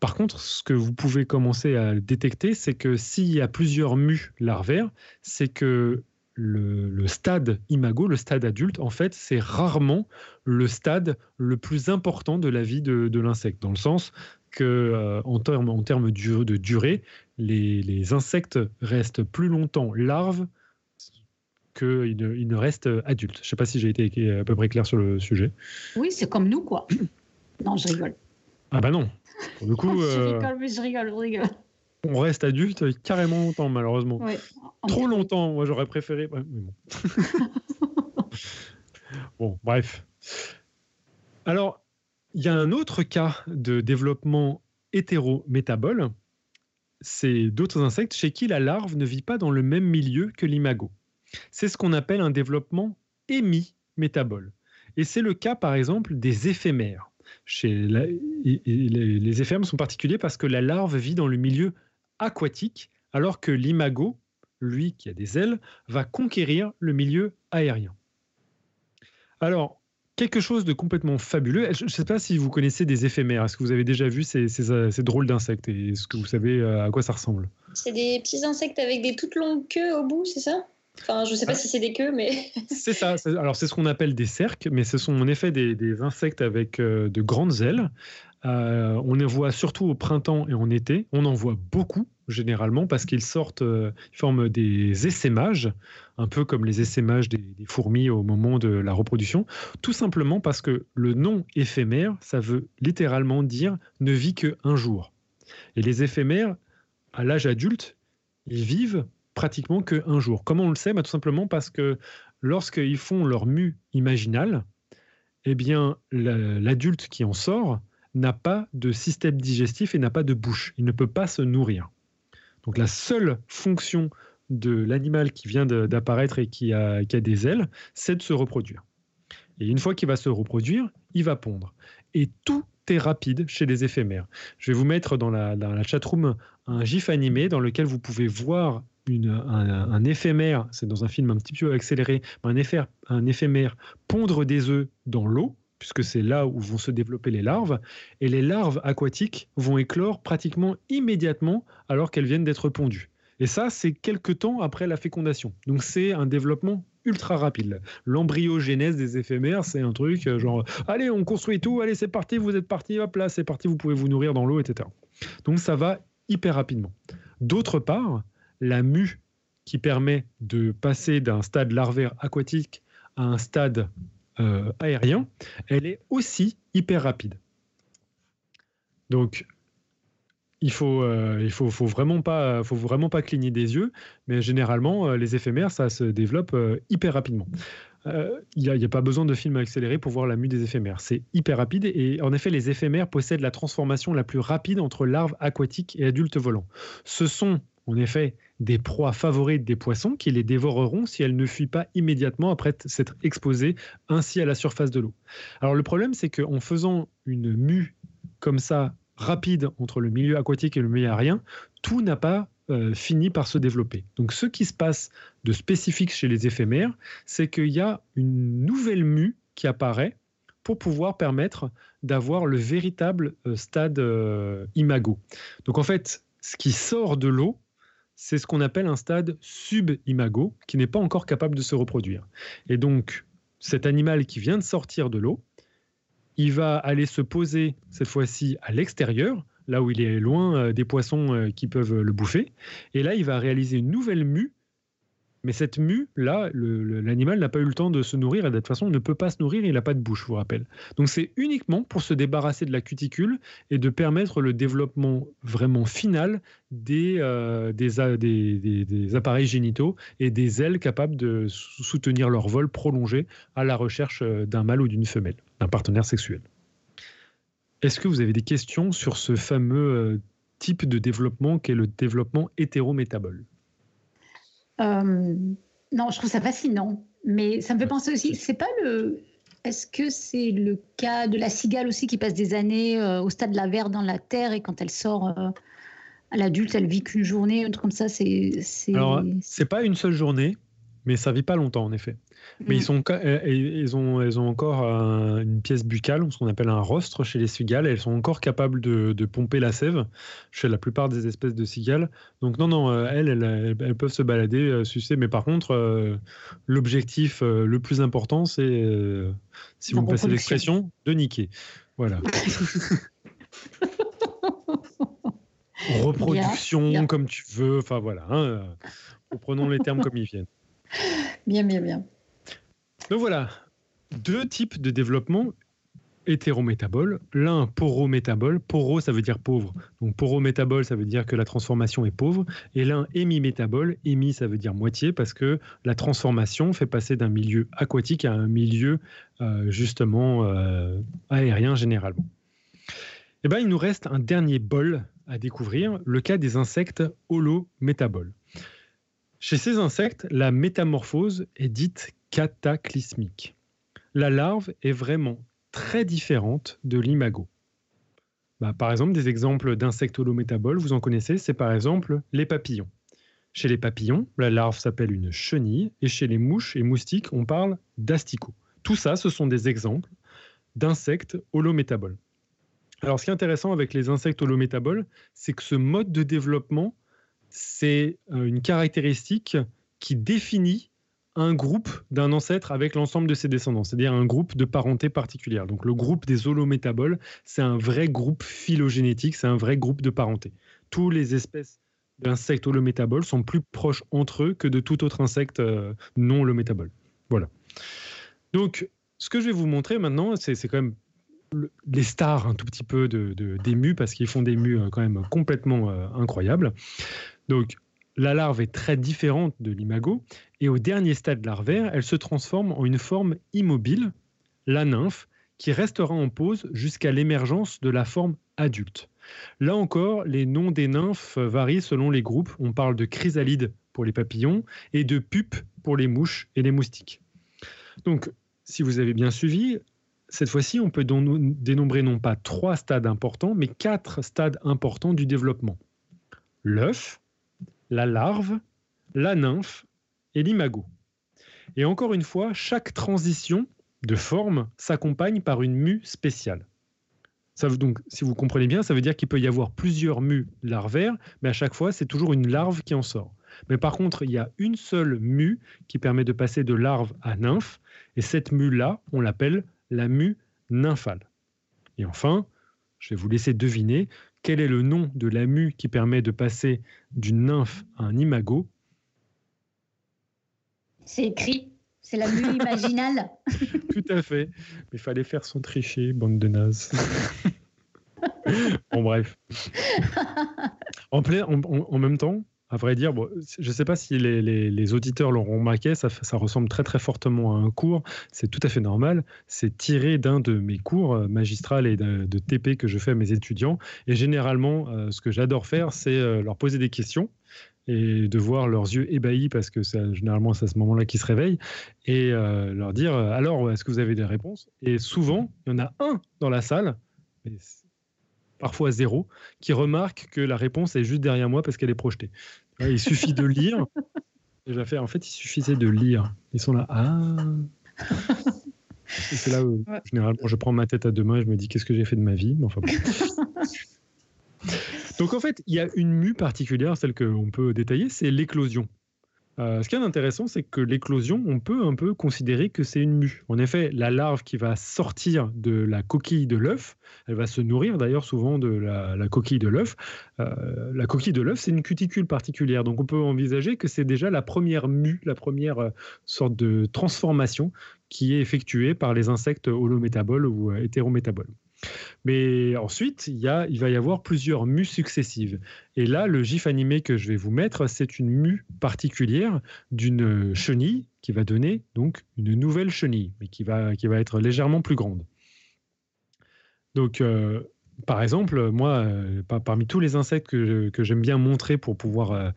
S3: Par contre, ce que vous pouvez commencer à détecter, c'est que s'il y a plusieurs mues larvaires, c'est que le, stade imago, le stade adulte, en fait, c'est rarement le stade le plus important de la vie de, l'insecte, dans le sens que euh, en termes en de durée, les, insectes restent plus longtemps larves qu'ils ne, ils ne restent adultes. Je ne sais pas si j'ai été à peu près clair sur le sujet.
S2: Oui, c'est comme nous, quoi. Non, je rigole.
S3: Ah bah non. Du coup,
S2: je euh, rigole, mais je rigole, je rigole
S3: on reste adulte carrément longtemps, malheureusement. Trop longtemps, moi j'aurais préféré. bon. bref. Alors, il y a un autre cas de développement hétérométabole. C'est d'autres insectes chez qui la larve ne vit pas dans le même milieu que l'imago. C'est ce qu'on appelle un développement hémimétabole. Et c'est le cas, par exemple, des éphémères. Chez les éphémères sont particuliers parce que la larve vit dans le milieu aquatique, alors que l'imago, lui qui a des ailes, va conquérir le milieu aérien. Alors, quelque chose de complètement fabuleux. Je ne sais pas si vous connaissez des éphémères. Est-ce que vous avez déjà vu ces, drôles d'insectes et est-ce que vous savez euh, à quoi ça ressemble?
S4: C'est des petits insectes avec des toutes longues queues au bout, c'est ça? Enfin, je ne sais pas ah. si c'est des queues, mais.
S3: c'est ça. Alors, c'est ce qu'on appelle des cerques, mais ce sont en effet des, insectes avec euh, de grandes ailes. Euh, on les voit surtout au printemps et en été. On en voit beaucoup, généralement, parce qu'ils sortent, euh, ils forment des essaimages, un peu comme les essaimages des, fourmis au moment de la reproduction. Tout simplement parce que le nom éphémère, ça veut littéralement dire ne vit qu'un jour. Et les éphémères, à l'âge adulte, ils vivent pratiquement qu'un jour. Comment on le sait? Bah, Tout simplement parce que lorsqu'ils font leur mue imaginale, eh bien, l'adulte qui en sort n'a pas de système digestif et n'a pas de bouche. Il ne peut pas se nourrir. Donc la seule fonction de l'animal qui vient d'apparaître et qui a, des ailes, c'est de se reproduire. Et une fois qu'il va se reproduire, il va pondre. Et tout est rapide chez les éphémères. Je vais vous mettre dans la, chatroom un gif animé dans lequel vous pouvez voir un, éphémère, c'est dans un film un petit peu accéléré, un éphémère pondre des œufs dans l'eau, puisque c'est là où vont se développer les larves, et les larves aquatiques vont éclore pratiquement immédiatement alors qu'elles viennent d'être pondues. Et ça, c'est quelques temps après la fécondation. Donc c'est un développement ultra rapide. L'embryogénèse des éphémères, c'est un truc euh, genre, allez, on construit tout, allez, c'est parti, vous êtes parti, hop là, c'est parti, vous pouvez vous nourrir dans l'eau, etc. Donc ça va hyper rapidement. D'autre part, la mue qui permet de passer d'un stade larvaire aquatique à un stade euh, aérien, elle est aussi hyper rapide. Donc, il faut, euh, il faut, vraiment pas, cligner des yeux, mais généralement, euh, les éphémères, ça se développe hyper rapidement. Il n'y a, a, pas besoin de film accéléré pour voir la mue des éphémères. C'est hyper rapide et en effet, les éphémères possèdent la transformation la plus rapide entre larves aquatiques et adultes volants. Ce sont en effet des proies favorites des poissons qui les dévoreront si elles ne fuient pas immédiatement après s'être exposées ainsi à la surface de l'eau. Alors le problème, c'est qu'en faisant une mue comme ça rapide entre le milieu aquatique et le milieu aérien, tout n'a pas euh, fini par se développer. Donc ce qui se passe de spécifique chez les éphémères, c'est qu'il y a une nouvelle mue qui apparaît pour pouvoir permettre d'avoir le véritable euh, stade euh, imago. Donc en fait, ce qui sort de l'eau, c'est ce qu'on appelle un stade sub-imago, qui n'est pas encore capable de se reproduire. Et donc, cet animal qui vient de sortir de l'eau, il va aller se poser cette fois-ci à l'extérieur, là où il est loin euh, des poissons euh, qui peuvent le bouffer. Et là, il va réaliser une nouvelle mue mais cette mue, là, l'animal n'a pas eu le temps de se nourrir et de toute façon, il ne peut pas se nourrir, il n'a pas de bouche, je vous rappelle. Donc c'est uniquement pour se débarrasser de la cuticule et de permettre le développement vraiment final des, euh, des, appareils génitaux et des ailes capables de soutenir leur vol prolongé à la recherche euh, d'un mâle ou d'une femelle, d'un partenaire sexuel. Est-ce que vous avez des questions sur ce fameux euh, type de développement qu'est le développement hétérométabole?
S2: Euh, non, je trouve ça fascinant. Mais ça me fait penser aussi, c'est pas le. Est-ce que c'est le cas de la cigale aussi qui passe des années euh, au stade de la verre dans la terre et quand elle sort euh, à l'adulte, elle vit qu'une journée, un truc comme ça c'est,
S3: Alors, c'est pas une seule journée, mais ça vit pas longtemps en effet. Mais ils, mm. sont, euh, ils, ont, ils ont encore une pièce buccale, ce qu'on appelle un rostre chez les cigales. elles sont encore capables de, de, pomper la sève chez la plupart des espèces de cigales. Donc non, non, euh, elles, elles, peuvent se balader, euh, sucer. Mais par contre, l'objectif le plus important, c'est, si vous me passez l'expression, de niquer. Voilà. Reproduction, comme tu veux. Enfin voilà. Hein, prenons les termes comme ils viennent.
S2: Bien, bien, bien.
S3: Donc voilà, deux types de développement hétérométabole. L'un porométabole. Poro, ça veut dire pauvre. Donc porométabole, ça veut dire que la transformation est pauvre. Et l'un hémimétabole. Hémi, ça veut dire moitié parce que la transformation fait passer d'un milieu aquatique à un milieu euh, justement euh, aérien généralement. Eh ben, il nous reste un dernier bol à découvrir, le cas des insectes holométaboles. Chez ces insectes, la métamorphose est dite cataclysmique. La larve est vraiment très différente de l'imago. Bah, par exemple, des exemples d'insectes holométaboles, vous en connaissez, c'est par exemple les papillons. Chez les papillons, la larve s'appelle une chenille, et chez les mouches et moustiques, on parle d'asticot. Tout ça, ce sont des exemples d'insectes holométaboles. Alors, ce qui est intéressant avec les insectes holométaboles, c'est que ce mode de développement, c'est euh, une caractéristique qui définit un groupe d'un ancêtre avec l'ensemble de ses descendants, c'est-à-dire un groupe de parenté particulière. Donc le groupe des holométaboles, c'est un vrai groupe phylogénétique, c'est un vrai groupe de parenté. Tous les espèces d'insectes holométaboles sont plus proches entre eux que de tout autre insecte euh, non holométabole. Voilà. Donc, ce que je vais vous montrer maintenant, c'est quand même les stars un tout petit peu de, des parce qu'ils font des mus euh, quand même complètement incroyables. Donc, la larve est très différente de l'imago, et au dernier stade larvaire, elle se transforme en une forme immobile, la nymphe, qui restera en pause jusqu'à l'émergence de la forme adulte. Là encore, les noms des nymphes varient selon les groupes. On parle de chrysalide pour les papillons et de pupe pour les mouches et les moustiques. Donc, si vous avez bien suivi, cette fois-ci, on peut dénombrer non pas trois stades importants, mais quatre stades importants du développement. L'œuf, la larve, la nymphe et l'imago. Et encore une fois, chaque transition de forme s'accompagne par une mue spéciale. Ça donc, si vous comprenez bien, ça veut dire qu'il peut y avoir plusieurs mues larvaires, mais à chaque fois, c'est toujours une larve qui en sort. Mais par contre, il y a une seule mue qui permet de passer de larve à nymphe, et cette mue-là, on l'appelle la mue nymphale. Et enfin, je vais vous laisser deviner quel est le nom de la mue qui permet de passer d'une nymphe à un imago?
S2: C'est écrit, c'est la mue imaginale.
S3: Tout à fait, mais il fallait faire son tricher, bande de nazes. bon, bref. En, en, même temps, à vrai dire, je ne sais pas si les, auditeurs l'auront remarqué, ça, ressemble très très fortement à un cours. C'est tout à fait normal. C'est tiré d'un de mes cours euh, magistral et de, TP que je fais à mes étudiants. Et généralement, euh, ce que j'adore faire, c'est euh, leur poser des questions et de voir leurs yeux ébahis parce que généralement c'est à ce moment-là qu'ils se réveillent et leur dire alors est-ce que vous avez des réponses? Et souvent, il y en a un dans la salle parfois zéro, qui remarque que la réponse est juste derrière moi parce qu'elle est projetée. Il suffit de lire. Déjà fait, en fait, il suffisait de lire. Ils sont là. Ah. C'est là où, généralement, je prends ma tête à deux mains et je me dis qu'est-ce que j'ai fait de ma vie? Enfin, Donc, en fait, il y a une mue particulière, celle qu'on peut détailler, c'est l'éclosion. Euh, ce qui est intéressant, c'est que l'éclosion, on peut un peu considérer que c'est une mue. En effet, la larve qui va sortir de la coquille de l'œuf, elle va se nourrir d'ailleurs souvent de la, coquille de l'œuf. Euh, la coquille de l'œuf, c'est une cuticule particulière, donc on peut envisager que c'est déjà la première mue, la première euh, sorte de transformation qui est effectuée par les insectes holométaboles ou hétérométaboles. Mais ensuite, il, y a, il va y avoir plusieurs mues successives. Et là, le gif animé que je vais vous mettre, c'est une mue particulière d'une chenille qui va donner donc une nouvelle chenille, mais qui va, être légèrement plus grande. Donc, euh, par exemple, moi, euh, parmi tous les insectes que, j'aime bien montrer pour pouvoir euh,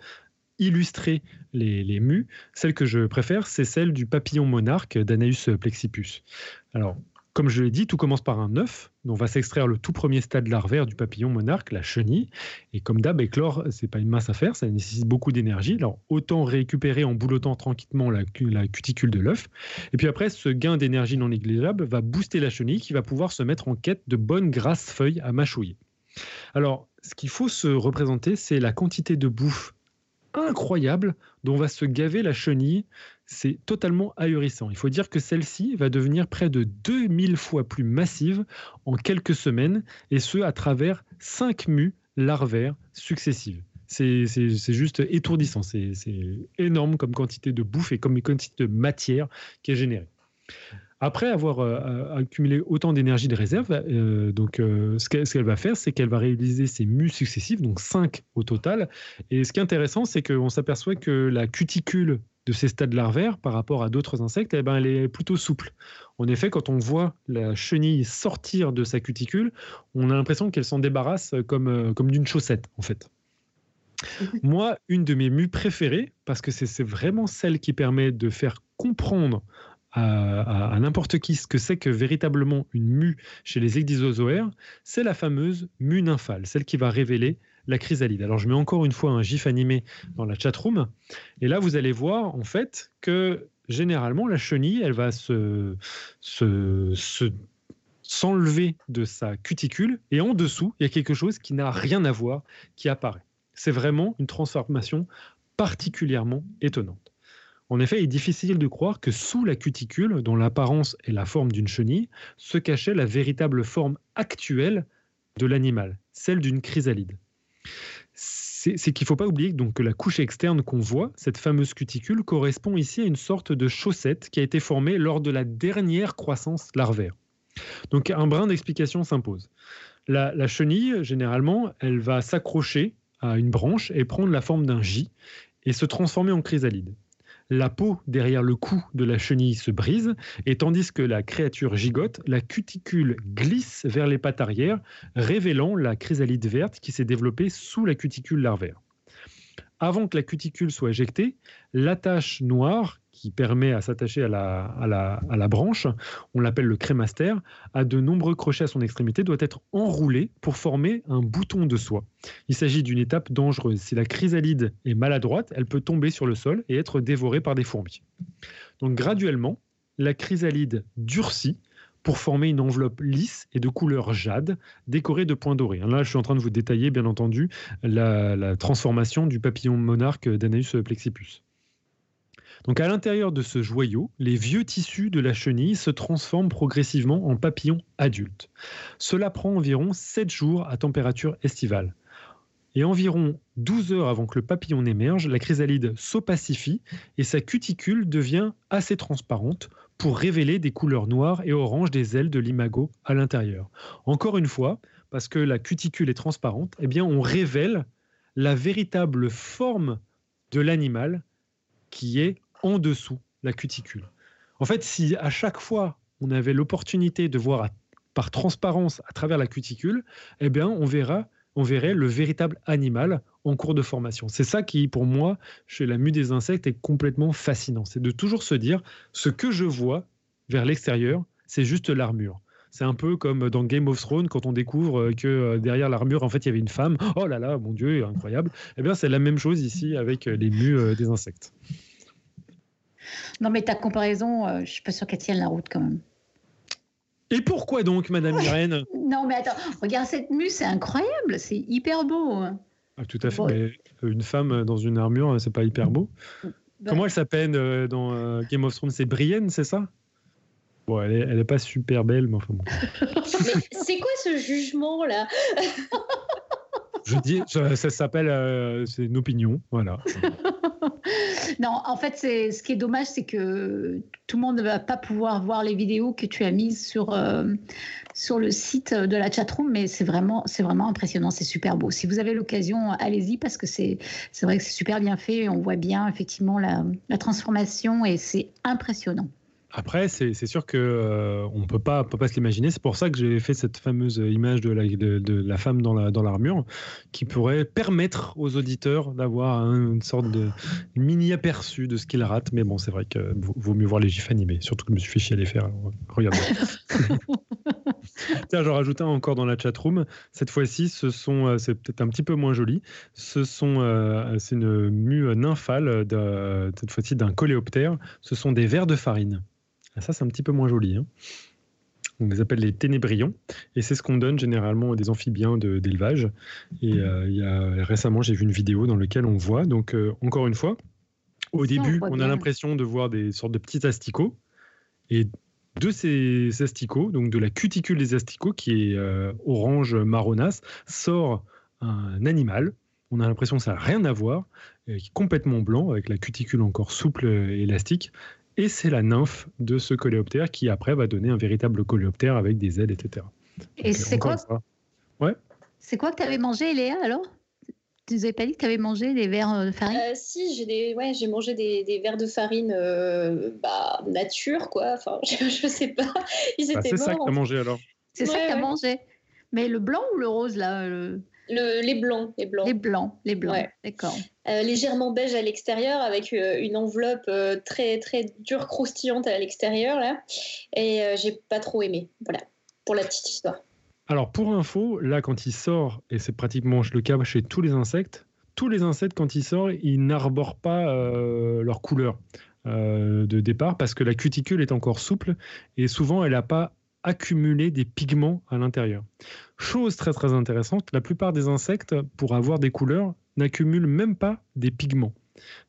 S3: illustrer les, mues, celle que je préfère, c'est celle du papillon monarque d'Anaeus plexipus. Alors, comme je l'ai dit, tout commence par un œuf, dont va s'extraire le tout premier stade larvaire du papillon monarque, la chenille. Et comme d'hab, éclore, c'est pas une mince affaire, ça nécessite beaucoup d'énergie. Alors autant récupérer en boulottant tranquillement la, la cuticule de l'œuf. Et puis après, ce gain d'énergie non négligeable va booster la chenille qui va pouvoir se mettre en quête de bonnes grasses feuilles à mâchouiller. Alors, ce qu'il faut se représenter, c'est la quantité de bouffe incroyable dont va se gaver la chenille c'est totalement ahurissant. Il faut dire que celle-ci va devenir près de 2000 fois plus massive en quelques semaines, et ce à travers 5 mues larvaires successives. C'est juste étourdissant, c'est énorme comme quantité de bouffe et comme quantité de matière qui est générée. Après avoir euh, accumulé autant d'énergie de réserve, euh, donc euh, ce qu'elle va faire, c'est qu'elle va réaliser ces mues successives, donc 5 au total. Et ce qui est intéressant, c'est qu'on s'aperçoit que la cuticule de ces stades larvaires par rapport à d'autres insectes, eh ben, elle est plutôt souple. En effet, quand on voit la chenille sortir de sa cuticule, on a l'impression qu'elle s'en débarrasse comme, euh, comme d'une chaussette, en fait. Moi, une de mes mues préférées, parce que c'est vraiment celle qui permet de faire comprendre à, n'importe qui ce que c'est que véritablement une mue chez les ecdysozoaires, c'est la fameuse mue nymphale, celle qui va révéler la chrysalide. Alors je mets encore une fois un gif animé dans la chatroom, et là vous allez voir en fait que généralement la chenille, elle va se, s'enlever de sa cuticule, et en dessous, il y a quelque chose qui n'a rien à voir qui apparaît. C'est vraiment une transformation particulièrement étonnante. En effet, il est difficile de croire que sous la cuticule, dont l'apparence est la forme d'une chenille, se cachait la véritable forme actuelle de l'animal, celle d'une chrysalide. C'est qu'il ne faut pas oublier donc, que la couche externe qu'on voit, cette fameuse cuticule, correspond ici à une sorte de chaussette qui a été formée lors de la dernière croissance larvaire. Donc un brin d'explication s'impose. La, la, chenille, généralement, elle va s'accrocher à une branche et prendre la forme d'un J et se transformer en chrysalide la peau derrière le cou de la chenille se brise, et tandis que la créature gigote, la cuticule glisse vers les pattes arrière, révélant la chrysalide verte qui s'est développée sous la cuticule larvaire. Avant que la cuticule soit éjectée, l'attache noire qui permet à s'attacher à la, à, branche, on l'appelle le crémaster, a de nombreux crochets à son extrémité, doit être enroulé pour former un bouton de soie. Il s'agit d'une étape dangereuse. Si la chrysalide est maladroite, elle peut tomber sur le sol et être dévorée par des fourmis. Donc graduellement, la chrysalide durcit pour former une enveloppe lisse et de couleur jade, décorée de points dorés. Là, je suis en train de vous détailler, bien entendu, la, la transformation du papillon monarque d'Anaeus plexipus. Donc à l'intérieur de ce joyau, les vieux tissus de la chenille se transforment progressivement en papillons adultes. Cela prend environ 7 jours à température estivale. Et environ 12 heures avant que le papillon n'émerge, la chrysalide s'opacifie et sa cuticule devient assez transparente pour révéler des couleurs noires et oranges des ailes de l'imago à l'intérieur. Encore une fois, parce que la cuticule est transparente, eh on révèle la véritable forme de l'animal qui est en dessous la cuticule. En fait, si à chaque fois on avait l'opportunité de voir par transparence à travers la cuticule, eh bien, on on verrait le véritable animal en cours de formation. C'est ça qui, pour moi, chez la mue des insectes, est complètement fascinant. C'est de toujours se dire, ce que je vois vers l'extérieur, c'est juste l'armure. C'est un peu comme dans Game of Thrones quand on découvre que euh, derrière l'armure, en fait, il y avait une femme. Oh là là, mon Dieu, incroyable. Eh bien, c'est la même chose ici avec les mues euh, des insectes.
S2: Non, mais ta comparaison, je euh, je suis pas sûre qu'elle tienne la route quand même.
S3: Et pourquoi donc, Madame Irène
S2: Non, mais attends, regarde cette mue, c'est incroyable, c'est hyper beau. Hein.
S3: Ah, tout à fait. Mais une femme dans une armure, c'est pas hyper beau. Bah. Comment elle s'appelle euh, dans euh, Game of Thrones? C'est Brienne, c'est ça? Bon, elle est, elle est, pas super belle, mais enfin bon.
S4: c'est quoi ce jugement là?
S3: Je dis, ça, ça s'appelle, c'est une opinion, voilà.
S2: non, en fait, ce qui est dommage, c'est que tout le monde ne va pas pouvoir voir les vidéos que tu as mises sur, euh, sur le site de la chatroom, mais c'est vraiment, vraiment impressionnant, c'est super beau. Si vous avez l'occasion, allez-y parce que c'est, c'est vrai que c'est super bien fait. On voit bien effectivement la, la transformation et c'est impressionnant.
S3: Après, c'est sûr que euh, on peut pas, peut pas se l'imaginer. C'est pour ça que j'ai fait cette fameuse image de la, de, la femme dans l'armure, dans qui pourrait permettre aux auditeurs d'avoir une sorte de mini aperçu de ce qu'ils ratent. Mais bon, c'est vrai que vaut mieux voir les gifs animés. Surtout que je me suis fait chier à les faire. regardez. Tiens, j'en rajoute un encore dans la chat room. Cette fois-ci, ce sont, euh, c'est peut-être un petit peu moins joli. Ce sont, euh, c'est une mue nymphale, cette fois-ci d'un coléoptère. Ce sont des vers de farine. Ah, ça, c'est un petit peu moins joli. Hein. On les appelle les ténébrions. Et c'est ce qu'on donne généralement à des amphibiens d'élevage. et euh, il y a, récemment, j'ai vu une vidéo dans laquelle on voit, donc euh, encore une fois, au début, on, a l'impression de voir des sortes de petits asticots. Et de ces asticots, donc de la cuticule des asticots, qui est euh, orange marronasse, sort un animal. On a l'impression que ça n'a rien à voir, qui est complètement blanc, avec la cuticule encore souple et élastique et c'est la nymphe de ce coléoptère qui après va donner un véritable coléoptère avec des ailes, etc.
S2: Et c'est quoi
S3: Ouais.
S2: C'est quoi que tu avais mangé, Léa, alors? Tu nous avais pas dit que tu avais mangé des verres euh, de farine?
S4: Euh, Si, j'ai des, ouais, j'ai mangé des, des, verres de farine euh, bah, nature, quoi. Enfin, je, ne sais pas. Ils
S3: bah, c'est ça que tu as mangé alors.
S2: C'est ça que tu as mangé. Mais le blanc ou le rose là
S4: les blancs, les blancs.
S2: Les blancs, les blancs. D'accord.
S4: Euh, légèrement beige à l'extérieur, avec euh, une enveloppe euh, très très dure, croustillante à l'extérieur là. Et j'ai pas trop aimé. Voilà, pour la petite histoire.
S3: Alors pour info, là quand il sort, et c'est pratiquement le cas chez tous les insectes, tous les insectes quand ils sortent, ils n'arborent pas leur couleur. de départ parce que la cuticule est encore souple et souvent elle n'a pas accumuler des pigments à l'intérieur. Chose très très intéressante, la plupart des insectes, pour avoir des couleurs, n'accumulent même pas des pigments.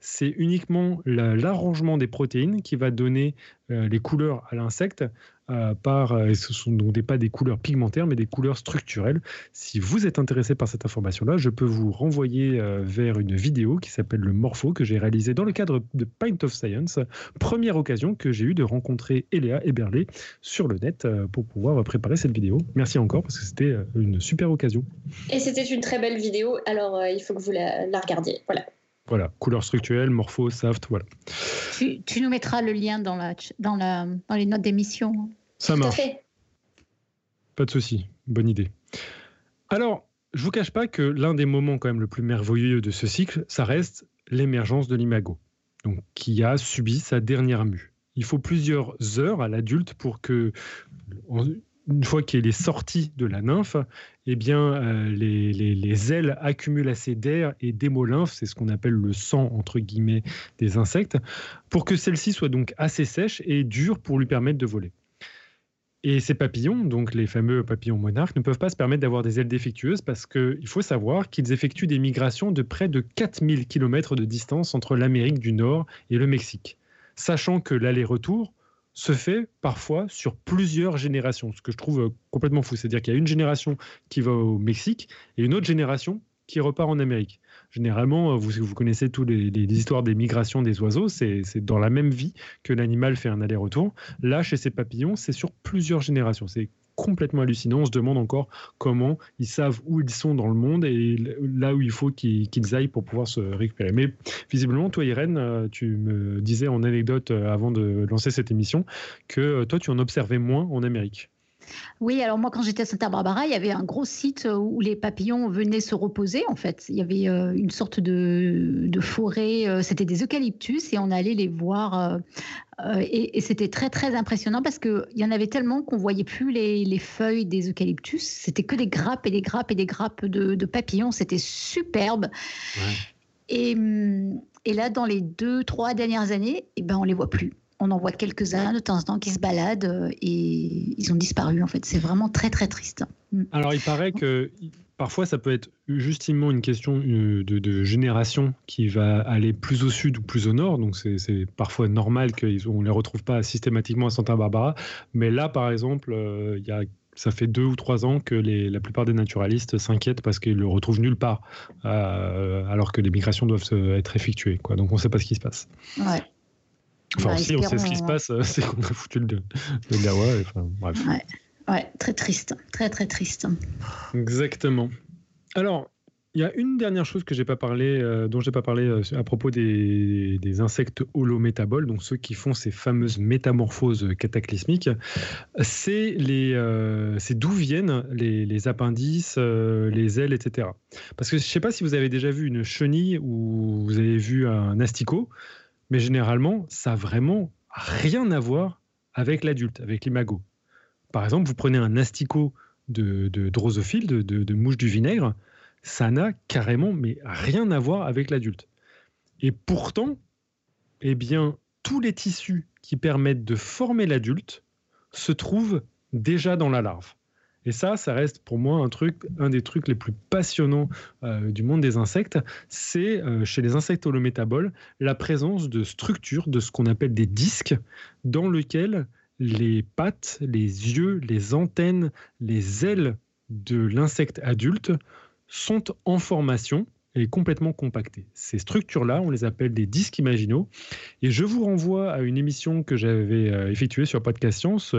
S3: C'est uniquement l'arrangement des protéines qui va donner euh, les couleurs à l'insecte euh, par, euh, ce sont donc pas des couleurs pigmentaires, mais des couleurs structurelles. Si vous êtes intéressé par cette information-là, je peux vous renvoyer vers une vidéo qui s'appelle le Morpho que j'ai réalisé dans le cadre de Pint of Science. Première occasion que j'ai eu de rencontrer Eléa Eberlé sur le net pour pouvoir préparer cette vidéo. Merci encore parce que c'était une super occasion.
S4: Et c'était une très belle vidéo, alors il faut que vous la, la regardiez. Voilà.
S3: Voilà, couleur structurelle, morpho, saft, voilà.
S2: Tu, nous mettras le lien dans, la, dans, la, dans les notes d'émission.
S3: Ça marche. Pas de souci, bonne idée. Alors, je vous cache pas que l'un des moments quand même le plus merveilleux de ce cycle, ça reste l'émergence de l'imago, donc qui a subi sa dernière mue. Il faut plusieurs heures à l'adulte pour que une fois qu'elle est sortie de la nymphe, eh bien, euh, les, ailes accumulent assez d'air et d'hémolymphe, c'est ce qu'on appelle le sang, entre guillemets, des insectes, pour que celle-ci soit donc assez sèche et dure pour lui permettre de voler. Et ces papillons, donc les fameux papillons monarques, ne peuvent pas se permettre d'avoir des ailes défectueuses parce qu'il faut savoir qu'ils effectuent des migrations de près de 4000 km de distance entre l'Amérique du Nord et le Mexique. Sachant que l'aller-retour, se fait parfois sur plusieurs générations, ce que je trouve euh, complètement fou. C'est-à-dire qu'il y a une génération qui va au Mexique et une autre génération qui repart en Amérique. Généralement, euh, vous, connaissez toutes les, histoires des migrations des oiseaux, c'est dans la même vie que l'animal fait un aller-retour. Là, chez ces papillons, c'est sur plusieurs générations. C'est complètement hallucinant. On se demande encore comment ils savent où ils sont dans le monde et là où il faut qu'ils aillent pour pouvoir se récupérer. Mais visiblement, toi, Irène, euh, tu me disais en anecdote euh, avant de lancer cette émission que euh, toi, tu en observais moins en Amérique.
S2: Oui, alors moi, quand j'étais à Santa Barbara, il y avait un gros site où les papillons venaient se reposer, en fait. Il y avait euh, une sorte de, forêt, euh, c'était des eucalyptus, et on allait les voir. Euh, et, c'était très, très impressionnant parce qu'il y en avait tellement qu'on voyait plus les, feuilles des eucalyptus. C'était que des grappes et des grappes et des grappes de, papillons. C'était superbe. Et, et, là, dans les deux, trois dernières années, eh ben, on les voit plus on en voit quelques-uns de temps en temps qui se baladent euh, et ils ont disparu en fait. C'est vraiment très très triste.
S3: Mm. Alors il paraît que parfois ça peut être justement une question euh, de, génération qui va aller plus au sud ou plus au nord. Donc c'est parfois normal qu'on ne les retrouve pas systématiquement à Santa Barbara. Mais là par exemple, euh, il y a ça fait deux ou trois ans que la plupart des naturalistes s'inquiètent parce qu'ils le retrouvent nulle part, alors que les migrations doivent être effectuées. Quoi. Donc on ne sait pas ce qui se passe.
S2: Ouais.
S3: Enfin, si on sait ce qui se passe, euh, c'est qu'on a foutu le, le Gawa. bref.
S2: Ouais. très triste, très très triste.
S3: Exactement. Alors, il y a une dernière chose que j'ai pas parlé, euh, dont j'ai pas parlé euh, à propos des, des, insectes holométaboles, donc ceux qui font ces fameuses métamorphoses cataclysmiques. C'est les, c'est d'où viennent les, les appendices, les ailes, etc. Parce que je sais pas si vous avez déjà vu une chenille ou vous avez vu un asticot. Mais généralement, ça n'a vraiment rien à voir avec l'adulte, avec l'imago. Par exemple, vous prenez un asticot de, drosophile, de, de, mouche du vinaigre, ça n'a carrément mais rien à voir avec l'adulte. Et pourtant, eh bien, tous les tissus qui permettent de former l'adulte se trouvent déjà dans la larve. Et ça, ça reste pour moi un truc, un des trucs les plus passionnants euh, du monde des insectes. C'est euh, chez les insectes holométaboles la présence de structures, de ce qu'on appelle des disques, dans lesquels les pattes, les yeux, les antennes, les ailes de l'insecte adulte sont en formation et complètement compactées. Ces structures-là, on les appelle des disques imaginaux. Et je vous renvoie à une émission que j'avais euh, effectuée sur Podcast Science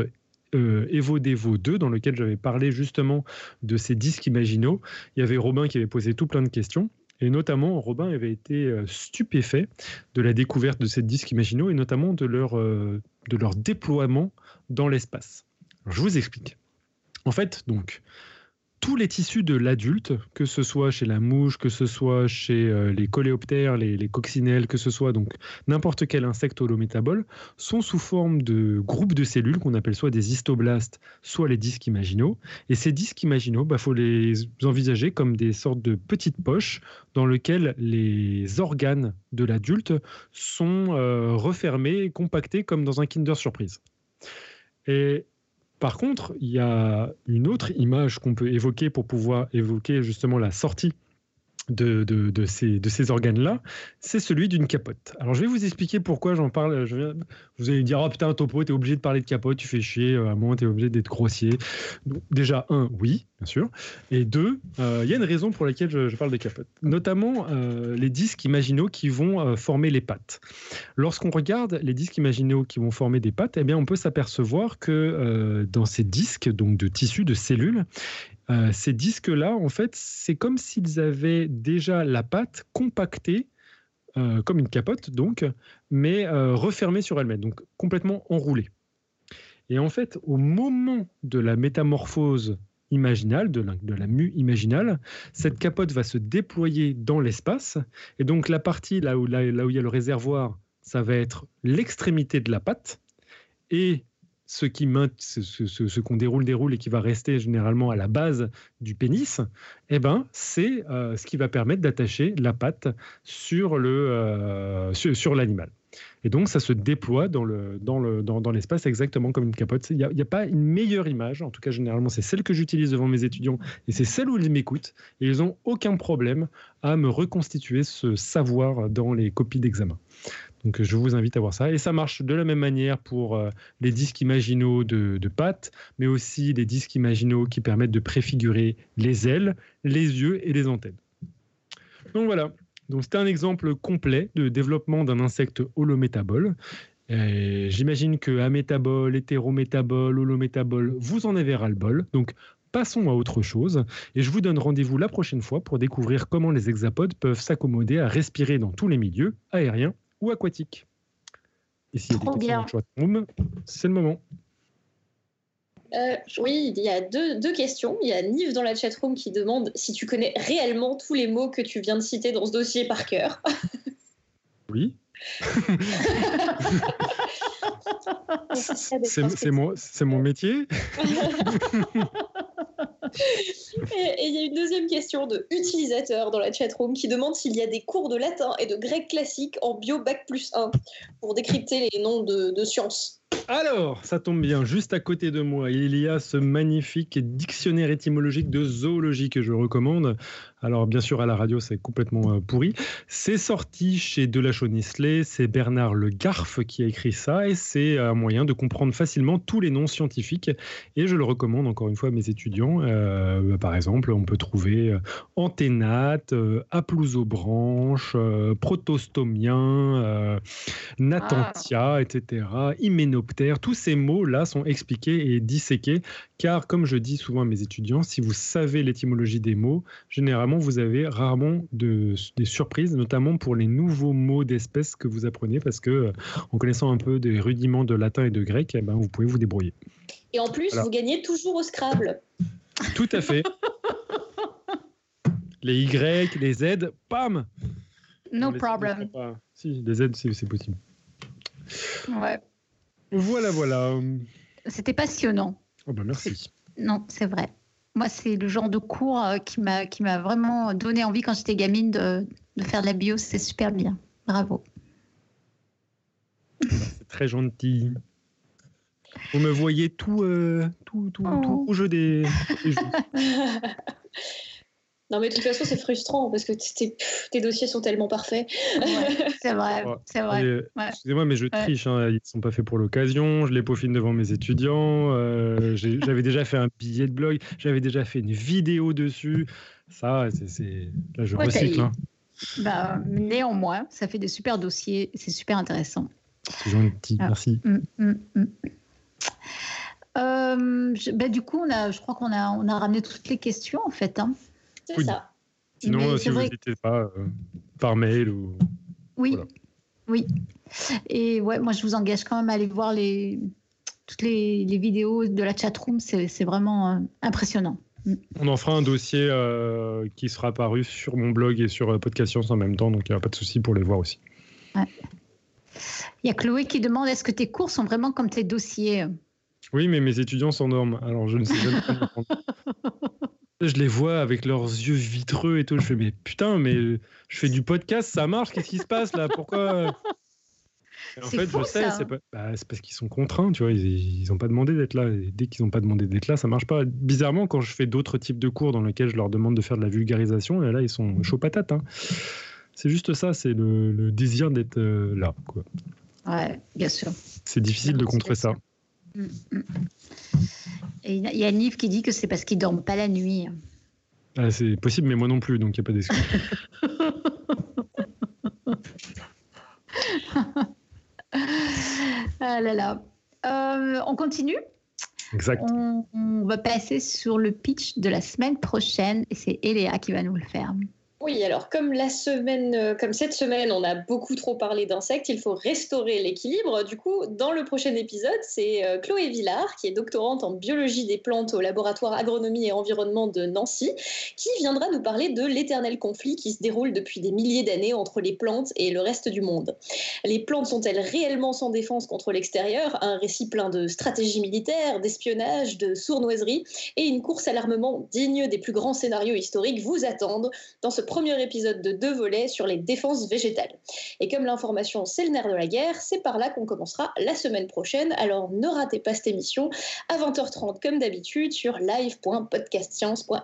S3: euh, Evo Devo 2, dans lequel j'avais parlé justement de ces disques imaginaux. Il y avait Robin qui avait posé tout plein de questions. Et notamment, Robin avait été euh, stupéfait de la découverte de ces disques imaginaux et notamment de leur, euh, de leur déploiement dans l'espace. Je vous explique. En fait, donc, tous les tissus de l'adulte, que ce soit chez la mouche, que ce soit chez euh, les coléoptères, les, coccinelles, que ce soit donc n'importe quel insecte holométabole, sont sous forme de groupes de cellules qu'on appelle soit des histoblastes, soit les disques imaginaux. Et ces disques imaginaux, il bah, faut les envisager comme des sortes de petites poches dans lesquelles les organes de l'adulte sont euh, refermés, compactés comme dans un Kinder Surprise. Et par contre, il y a une autre image qu'on peut évoquer pour pouvoir évoquer justement la sortie de, ces, organes-là, c'est celui d'une capote. Alors je vais vous expliquer pourquoi j'en parle. Je vous allez dire, oh putain, Topo, t'es obligé de parler de capote, tu fais chier, à moins t'es obligé d'être grossier. déjà, un, oui, bien sûr. Et deux, euh, il y a une raison pour laquelle je, parle de capote. Notamment euh, les disques imaginaux qui vont euh, former les pattes. Lorsqu'on regarde les disques imaginaux qui vont former des pattes, eh bien, on peut s'apercevoir que dans ces disques, donc de tissus, de cellules, euh, ces disques-là, en fait, c'est comme s'ils avaient déjà la pâte compactée, euh, comme une capote donc, mais euh, refermée sur elle-même, donc complètement enroulée. Et en fait, au moment de la métamorphose imaginale, de la, de mue imaginale, cette capote va se déployer dans l'espace, et donc la partie là où, là, là où il y a le réservoir, ça va être l'extrémité de la pâte, et ce qui ce, qu'on déroule déroule et qui va rester généralement à la base du pénis, eh ben c'est euh, ce qui va permettre d'attacher la patte sur le euh, sur, l'animal. Et donc ça se déploie dans le dans le dans, l'espace exactement comme une capote. Il n'y a, a, pas une meilleure image. En tout cas, généralement, c'est celle que j'utilise devant mes étudiants et c'est celle où ils m'écoutent et ils n'ont aucun problème à me reconstituer ce savoir dans les copies d'examen. Donc je vous invite à voir ça. Et ça marche de la même manière pour euh, les disques imaginaux de, de pattes, mais aussi les disques imaginaux qui permettent de préfigurer les ailes, les yeux et les antennes. Donc voilà. Donc c'était un exemple complet de développement d'un insecte holométabole. J'imagine que amétabole, hétérométabole, holométabole, vous en avez ras-le-bol. Donc passons à autre chose et je vous donne rendez-vous la prochaine fois pour découvrir comment les hexapodes peuvent s'accommoder à respirer dans tous les milieux, aériens ou aquatique. Et s'il y a des questions c'est le moment.
S4: Euh, oui, il y a deux, deux, questions. Il y a Nive dans la chatroom qui demande si tu connais réellement tous les mots que tu viens de citer dans ce dossier par cœur.
S3: Oui. c'est mon, mon métier.
S4: et il y a une deuxième question de utilisateur dans la chatroom qui demande s'il y a des cours de latin et de grec classique en bio bac plus 1 pour décrypter les noms de, de sciences.
S3: Alors, ça tombe bien, juste à côté de moi, il y a ce magnifique dictionnaire étymologique de zoologie que je recommande. Alors, bien sûr, à la radio, c'est complètement euh, pourri. C'est sorti chez Delachaux-Nisley, c'est Bernard Le Garf qui a écrit ça, et c'est un moyen de comprendre facilement tous les noms scientifiques. Et je le recommande encore une fois à mes étudiants. Euh, par exemple, on peut trouver euh, anténate, aplousobranche, protostomien, natantia, etc.. Tous ces mots-là sont expliqués et disséqués, car comme je dis souvent à mes étudiants, si vous savez l'étymologie des mots, généralement, vous avez rarement de, des surprises, notamment pour les nouveaux mots d'espèces que vous apprenez, parce que euh, en connaissant un peu des rudiments de latin et de grec, eh ben, vous pouvez vous débrouiller.
S4: Et en plus, vous gagnez toujours au Scrabble.
S3: Tout à fait. les Y, les Z, pam
S2: No problem.
S3: Si, les Z, c'est possible.
S2: Ouais.
S3: Voilà, voilà.
S2: C'était passionnant.
S3: Oh ben merci.
S2: Non, c'est vrai. Moi, c'est le genre de cours euh, qui m'a qui m'a vraiment donné envie quand j'étais gamine de, de, faire de la bio. C'est super bien. Bravo.
S3: C'est très gentil. Vous me voyez tout, euh, tout, tout, oh. tout rouge des, des
S4: Non, mais de toute façon, c'est frustrant parce que tes, dossiers sont tellement parfaits.
S2: c'est vrai, c'est vrai.
S3: Excusez-moi, mais je triche. Hein, ils ne sont pas faits pour l'occasion. Je les peaufine devant mes étudiants. Euh, j'avais déjà fait un billet de blog. J'avais déjà fait une vidéo dessus. Ça, c'est. Là, je recycle. Hein.
S2: Bah, néanmoins, ça fait des super dossiers. C'est super intéressant.
S3: C'est gentil. Ah. Merci. Mm, mm, mm.
S2: Euh, bah, du coup, on a, je crois qu'on a, on a ramené toutes les questions en fait. Hein.
S4: C'est ça.
S3: Sinon, si vous n'hésitez pas, euh, par mail ou.
S2: Oui, oui. Et ouais, moi, je vous engage quand même à aller voir les, toutes les, vidéos de la chatroom. C'est vraiment euh, impressionnant.
S3: Mm. On en fera un dossier euh, qui sera paru sur mon blog et sur Podcast Science en même temps, donc il n'y a pas de souci pour les voir aussi.
S2: Il y a Chloé qui demande est-ce que tes cours sont vraiment comme tes dossiers?
S3: Oui, mais mes étudiants s'endorment, alors je ne sais pas. je les vois avec leurs yeux vitreux et tout. Je fais, mais putain, mais je fais du podcast, ça marche, qu'est-ce qui se passe là? Pourquoi? En fait,
S2: fou,
S3: je sais, c'est pas- bah, parce qu'ils sont contraints, tu vois. Ils n'ont pas demandé d'être là. Et dès qu'ils n'ont pas demandé d'être là, ça marche pas. Bizarrement, quand je fais d'autres types de cours dans lesquels je leur demande de faire de la vulgarisation, et là, ils sont chauds patates. hein. C'est juste ça, c'est le, le désir d'être euh, là. quoi.
S2: Ouais, bien sûr.
S3: C'est difficile de contrer ça.
S2: Mm, mm. Et il y a Nive qui dit que c'est parce qu'ils dorment pas la nuit.
S3: Ah, c'est possible, mais moi non plus, donc il n'y a pas d'excuse.
S2: Ah là là. Euh, on continue?
S3: Exact.
S2: on, on va passer sur le pitch de la semaine prochaine et c'est Eléa qui va nous le faire.
S4: Oui, alors comme la semaine, euh, comme cette semaine, on a beaucoup trop parlé d'insectes, il faut restaurer l'équilibre. Du coup, dans le prochain épisode, c'est euh, Chloé Villard, qui est doctorante en biologie des plantes au laboratoire agronomie et environnement de Nancy, qui viendra nous parler de l'éternel conflit qui se déroule depuis des milliers d'années entre les plantes et le reste du monde. Les plantes sont-elles réellement sans défense contre l'extérieur? Un récit plein de stratégies militaires, d'espionnage, de sournoiserie et une course à l'armement digne des plus grands scénarios historiques vous attendent dans ce premier épisode de deux volets sur les défenses végétales. Et comme l'information c'est le nerf de la guerre, c'est par là qu'on commencera la semaine prochaine. Alors ne ratez pas cette émission à 20h30 comme d'habitude sur live.podcastscience.fr.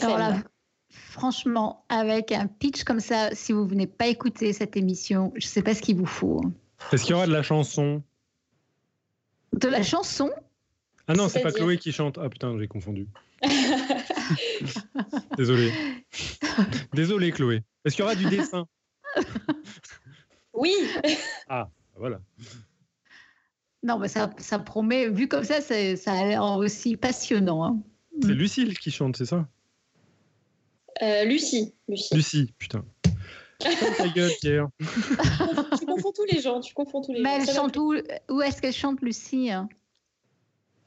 S2: Alors là, franchement, avec un pitch comme ça, si vous venez pas écouter cette émission, je sais pas ce qu'il vous faut. hein.
S3: Est-ce qu'il y aura de la chanson?
S2: De la chanson?
S3: Ah non, c'est pas Chloé qui chante. Ah putain, j'ai confondu. Désolé. Désolé, Chloé. Est-ce qu'il y aura du dessin
S4: Oui,
S3: Ah, voilà.
S2: Non, mais ça, ça promet, vu comme ça, c'est- ça a l'air aussi passionnant. hein.
S3: C'est. Lucille qui chante, c'est ça?
S4: Euh, Lucie. Lucie.
S3: Lucie, putain. Ta gueule, Pierre.
S4: tu confonds tous les gens, tu confonds tous les
S2: Mais
S4: gens.
S2: elle chante où Où est-ce qu'elle chante, Lucie hein?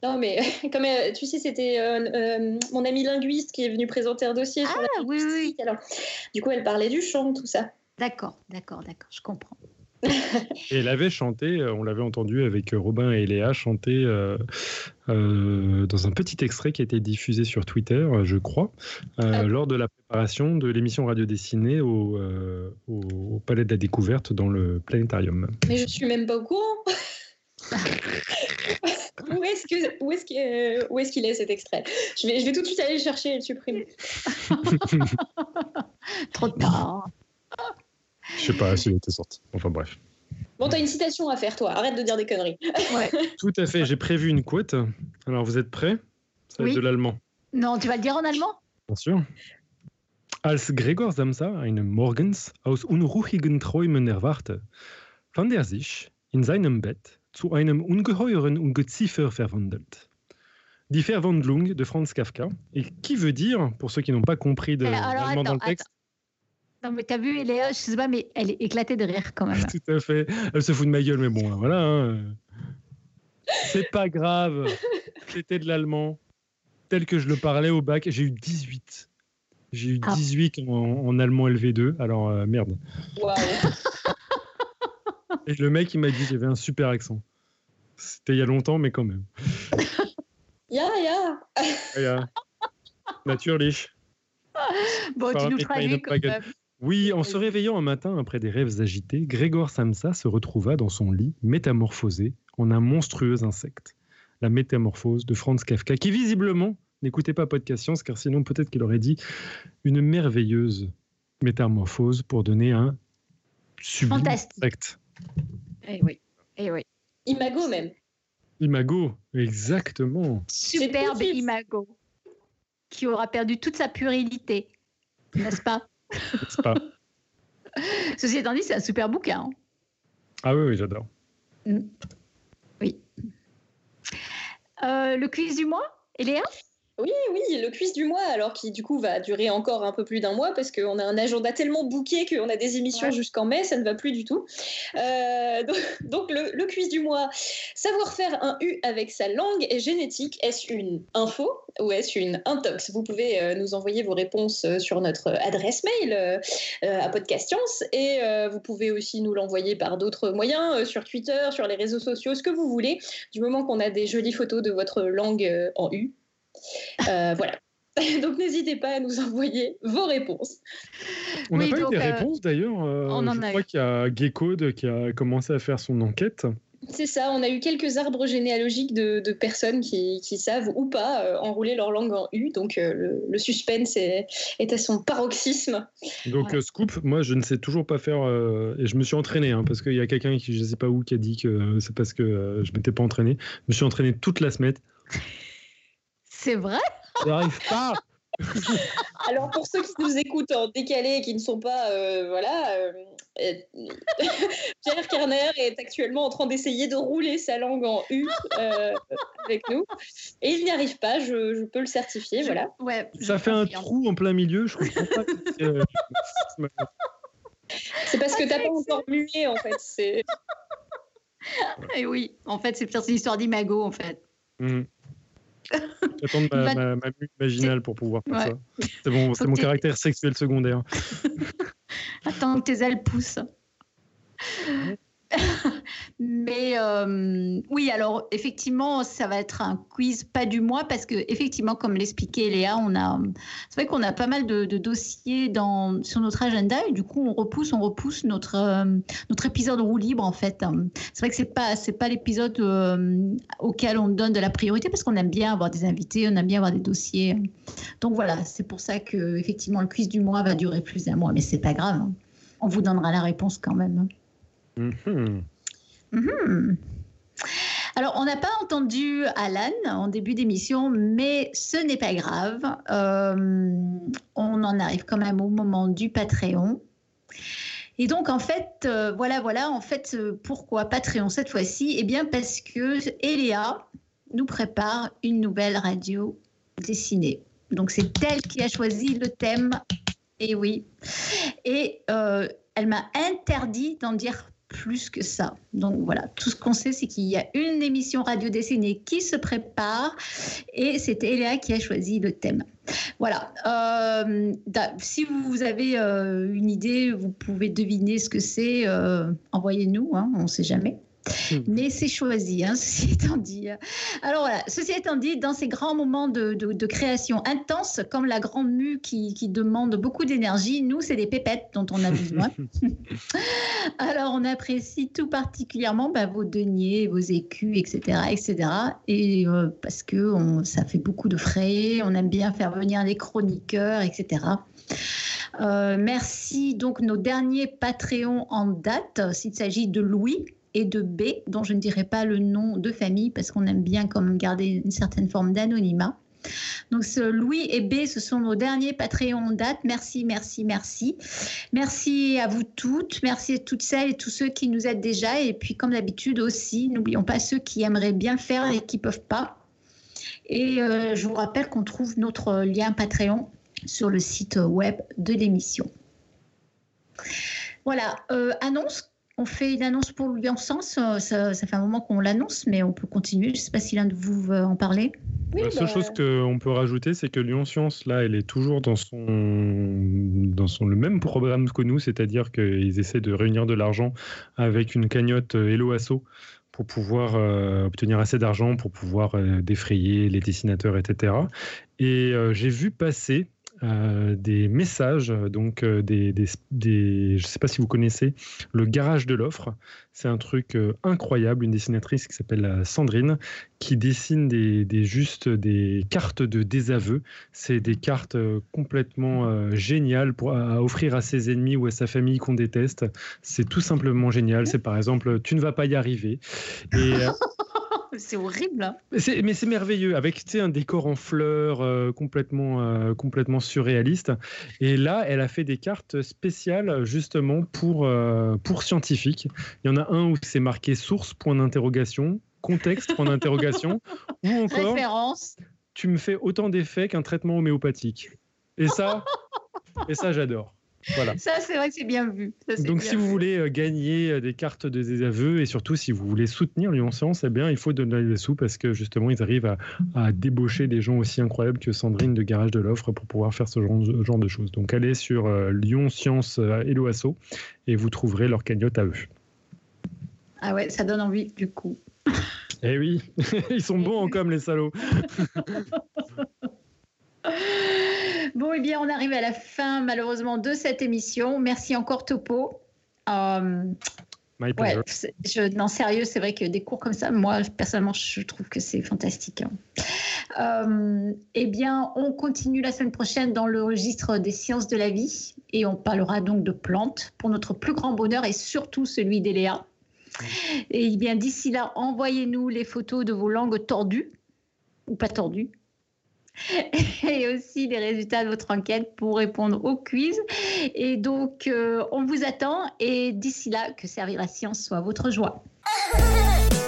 S4: Non, mais comme euh, tu sais, c'était euh, euh, mon ami linguiste qui est venu présenter un dossier sur la
S2: Ah, oui, oui.
S4: linguistique. Alors, du coup, elle parlait du chant, tout ça.
S2: D'accord, d'accord, d'accord, je comprends.
S3: Et elle avait chanté, on l'avait entendu avec Robin et Léa chanter euh, euh, dans un petit extrait qui a été diffusé sur Twitter, je crois, euh,
S4: Ah.
S3: lors de la préparation de l'émission radio dessinée au, euh, au- au Palais de la Découverte dans le planétarium.
S4: Mais je suis même pas au courant. où est-ce que où est-ce qu'il où est-ce qu'il est cet extrait? Je vais, je vais tout de suite aller le chercher et le supprimer.
S2: Trop tard.
S3: Je sais pas s'il était sorti. Enfin bref.
S4: Bon, t'as une citation à faire, toi. Arrête de dire des conneries.
S2: Ouais.
S3: Tout à fait, j'ai prévu une quote. Alors vous êtes prêts? Ça va
S2: Oui.
S3: être de l'allemand.
S2: Non, tu vas le dire en allemand?
S3: Bien sûr. Als Gregor Samsa eines Morgens aus unruhigen Träumen erwachte, fand er sich in seinem Bett zu einem ungeheuren Ungeziefer verwandelt. Die Verwandlung de Franz Kafka, et qui veut dire, pour ceux qui n'ont pas compris de
S2: Eh,
S3: l'allemand dans le
S2: attends,
S3: texte,
S2: Non, mais t'as vu, Eléa, je sais pas, mais elle est éclatée de rire quand même.
S3: tout à fait, elle se fout de ma gueule, mais bon, voilà. hein. C'est pas grave, c'était de l'allemand, tel que je le parlais au bac, j'ai eu 18. J'ai eu
S2: Ah.
S3: 18 en, en allemand LV2, alors euh, merde.
S4: Waouh.
S3: Et le mec, il m'a dit j'avais un super accent. C'était il y a longtemps, mais quand même.
S4: Ya, ya.
S3: Ah, ja. Natürlich.
S2: Bon,
S3: Par
S2: tu nous traduis quand même.
S3: Oui, en se réveillant un matin après des rêves agités, Grégor Samsa se retrouva dans son lit, métamorphosé en un monstrueux insecte. La métamorphose de Franz Kafka, qui visiblement, n'écoutez pas Podcast Science, car sinon peut-être qu'il aurait dit une merveilleuse métamorphose pour donner un sublime insecte.
S2: Eh oui, eh oui.
S4: Imago même.
S3: Imago, exactement.
S2: Superbe imago qui aura perdu toute sa puérilité, n'est-ce pas?
S3: N'est-ce pas?
S2: Ceci étant dit, c'est un super bouquin. hein.
S3: Ah oui, oui, j'adore.
S2: Oui. Euh, le quiz du mois, Eléa?
S4: Oui, oui, le quiz du mois, alors qui du coup va durer encore un peu plus d'un mois parce qu'on a un agenda tellement bouqué qu'on a des émissions
S2: Ouais.
S4: jusqu'en mai, ça ne va plus du tout. Euh, donc donc le, le quiz du mois, savoir faire un U avec sa langue et génétique, est-ce une info ou est-ce une intox? Vous pouvez euh, nous envoyer vos réponses euh, sur notre adresse mail euh, à Podcast Science et vous pouvez aussi nous l'envoyer par d'autres moyens, sur Twitter, sur les réseaux sociaux, ce que vous voulez, du moment qu'on a des jolies photos de votre langue en U. Euh, voilà. Donc n'hésitez pas à nous envoyer vos réponses.
S3: On n'a pas eu des réponses d'ailleurs. on en je crois qu'il y a Gecode qui a commencé à faire son enquête.
S4: C'est ça, on a eu quelques arbres généalogiques de, personnes qui, savent ou pas euh, enrouler leur langue en U, donc euh, le, suspense est, à son paroxysme.
S3: Donc euh, scoop, moi je ne sais toujours pas faire, et je me suis entraîné, hein, parce qu'il y a quelqu'un qui je ne sais pas où qui a dit que c'est parce que je ne m'étais pas entraîné. Je me suis entraîné toute la semaine.
S2: C'est vrai?
S3: J'arrive pas
S4: Alors pour ceux qui nous écoutent en décalé et qui ne sont pas, euh, voilà, euh, euh, Pierre Kerner est actuellement en train d'essayer de rouler sa langue en U avec nous et il n'y arrive pas. Je, peux le certifier, voilà.
S2: Ouais.
S3: Ça fait un trou en plein milieu. Je comprends pas.
S4: c'est parce que tu n'as pas encore mué en fait. C'est.
S2: Et oui, en fait, c'est peut-être une histoire d'imago en fait.
S3: Mmh. J'attends ma, ma, ma imaginale pour pouvoir faire ça. C'est bon, c'est mon caractère sexuel secondaire.
S2: Attends que tes ailes poussent. Mais euh, oui, alors effectivement, ça va être un quiz pas du mois parce que effectivement, comme l'expliquait Léa, on a, c'est vrai qu'on a pas mal de, dossiers dans, sur notre agenda et du coup, on repousse, on repousse notre euh, notre épisode roue libre en fait. C'est vrai que c'est pas c'est pas l'épisode euh, auquel on donne de la priorité parce qu'on aime bien avoir des invités, on aime bien avoir des dossiers. Donc voilà, c'est pour ça que effectivement le quiz du mois va durer plus d'un mois, mais c'est pas grave. Hein. On vous donnera la réponse quand même. Mhm. Mhm. Alors, on n'a pas entendu Alan en début d'émission, mais ce n'est pas grave. Euh, on en arrive quand même au moment du Patreon. Et donc, en fait, euh, voilà, voilà, en fait, euh, pourquoi Patreon cette fois-ci? Eh bien, parce que Eléa nous prépare une nouvelle radio dessinée. Donc, c'est elle qui a choisi le thème. Et oui. Et elle m'a interdit d'en dire plus que ça. Donc voilà, tout ce qu'on sait, c'est qu'il y a une émission radio dessinée qui se prépare et c'est Eléa qui a choisi le thème. Voilà. Euh, si vous avez euh, une idée, vous pouvez deviner ce que c'est, euh, envoyez-nous, hein, on ne sait jamais. Hmm. Mais c'est choisi, hein, ceci étant dit. Alors voilà, ceci étant dit, dans ces grands moments de, création intense, comme la grande mue qui, demande beaucoup d'énergie, nous, c'est des pépettes dont on a besoin. Alors on apprécie tout particulièrement bah, vos deniers, vos écus, etc. etc. Et euh, parce que ça fait beaucoup de frais, on aime bien faire venir les chroniqueurs, etc. Euh, merci donc nos derniers Patreons en date, s'il s'agit de Louis, et de B, dont je ne dirai pas le nom de famille parce qu'on aime bien quand même garder une certaine forme d'anonymat. Donc Louis et B, ce sont nos derniers Patreons en date. Merci, merci, merci. Merci à vous toutes. Merci à toutes celles et tous ceux qui nous aident déjà. Et puis comme d'habitude aussi, n'oublions pas ceux qui aimeraient bien faire et qui ne peuvent pas. Et euh, je vous rappelle qu'on trouve notre lien Patreon sur le site web de l'émission. Voilà, euh, annonce on fait une annonce pour Louis ça, ça, fait un moment qu'on l'annonce, mais on peut continuer. Je ne sais pas si l'un de vous veut en parler.
S3: la seule bah, chose qu'on peut rajouter, c'est que Lyon Science, là, elle est toujours dans son, dans son le même programme que nous, c'est-à-dire qu'ils essaient de réunir de l'argent avec une cagnotte euh, Hello Asso pour pouvoir euh, obtenir assez d'argent pour pouvoir euh, défrayer les dessinateurs, etc. Et j'ai vu passer euh, des messages, donc euh, des, je ne sais pas si vous connaissez le garage de l'offre. C'est un truc euh, incroyable, une dessinatrice qui s'appelle Sandrine, qui dessine des, des, juste des cartes de désaveu. C'est des cartes complètement géniales pour à offrir à ses ennemis ou à sa famille qu'on déteste. C'est tout simplement génial. C'est par exemple, tu ne vas pas y arriver. Et
S2: c'est horrible. Hein.
S3: mais c'est merveilleux, avec un décor en fleurs euh, complètement, euh, complètement surréaliste. Et là, elle a fait des cartes spéciales justement pour, euh, pour scientifiques. Il y en a un où c'est marqué source, point d'interrogation, contexte, point d'interrogation, ou encore
S2: Référence.
S3: tu me fais autant d'effets qu'un traitement homéopathique. Et ça, et ça j'adore. Voilà.
S2: Ça, c'est vrai que c'est bien vu.
S3: Donc, si vous voulez euh, gagner euh, des cartes de désaveu et surtout si vous voulez soutenir Lyon Science, eh bien, il faut donner des sous parce que justement, ils arrivent à, débaucher des gens aussi incroyables que Sandrine de Garage de l'Offre pour pouvoir faire ce genre, de choses. Donc, allez sur euh, Lyon Science Hello Asso et vous trouverez leur cagnotte à eux.
S2: Ah ouais, ça donne envie du coup.
S3: Eh oui, ils sont bons en com, les salauds.
S2: Bon, eh bien, on arrive à la fin, malheureusement, de cette émission. Merci encore, Topo. Euh,
S3: My
S2: ouais, je, non, sérieux, c'est vrai que des cours comme ça, moi, personnellement, je trouve que c'est fantastique. hein. Euh, eh bien, on continue la semaine prochaine dans le registre des sciences de la vie et on parlera donc de plantes pour notre plus grand bonheur et surtout celui d'Eléa. Et eh bien, d'ici là, envoyez-nous les photos de vos langues tordues ou pas tordues. Et aussi les résultats de votre enquête pour répondre au quiz. Et donc, euh, on vous attend. Et d'ici là, que servir la science soit votre joie.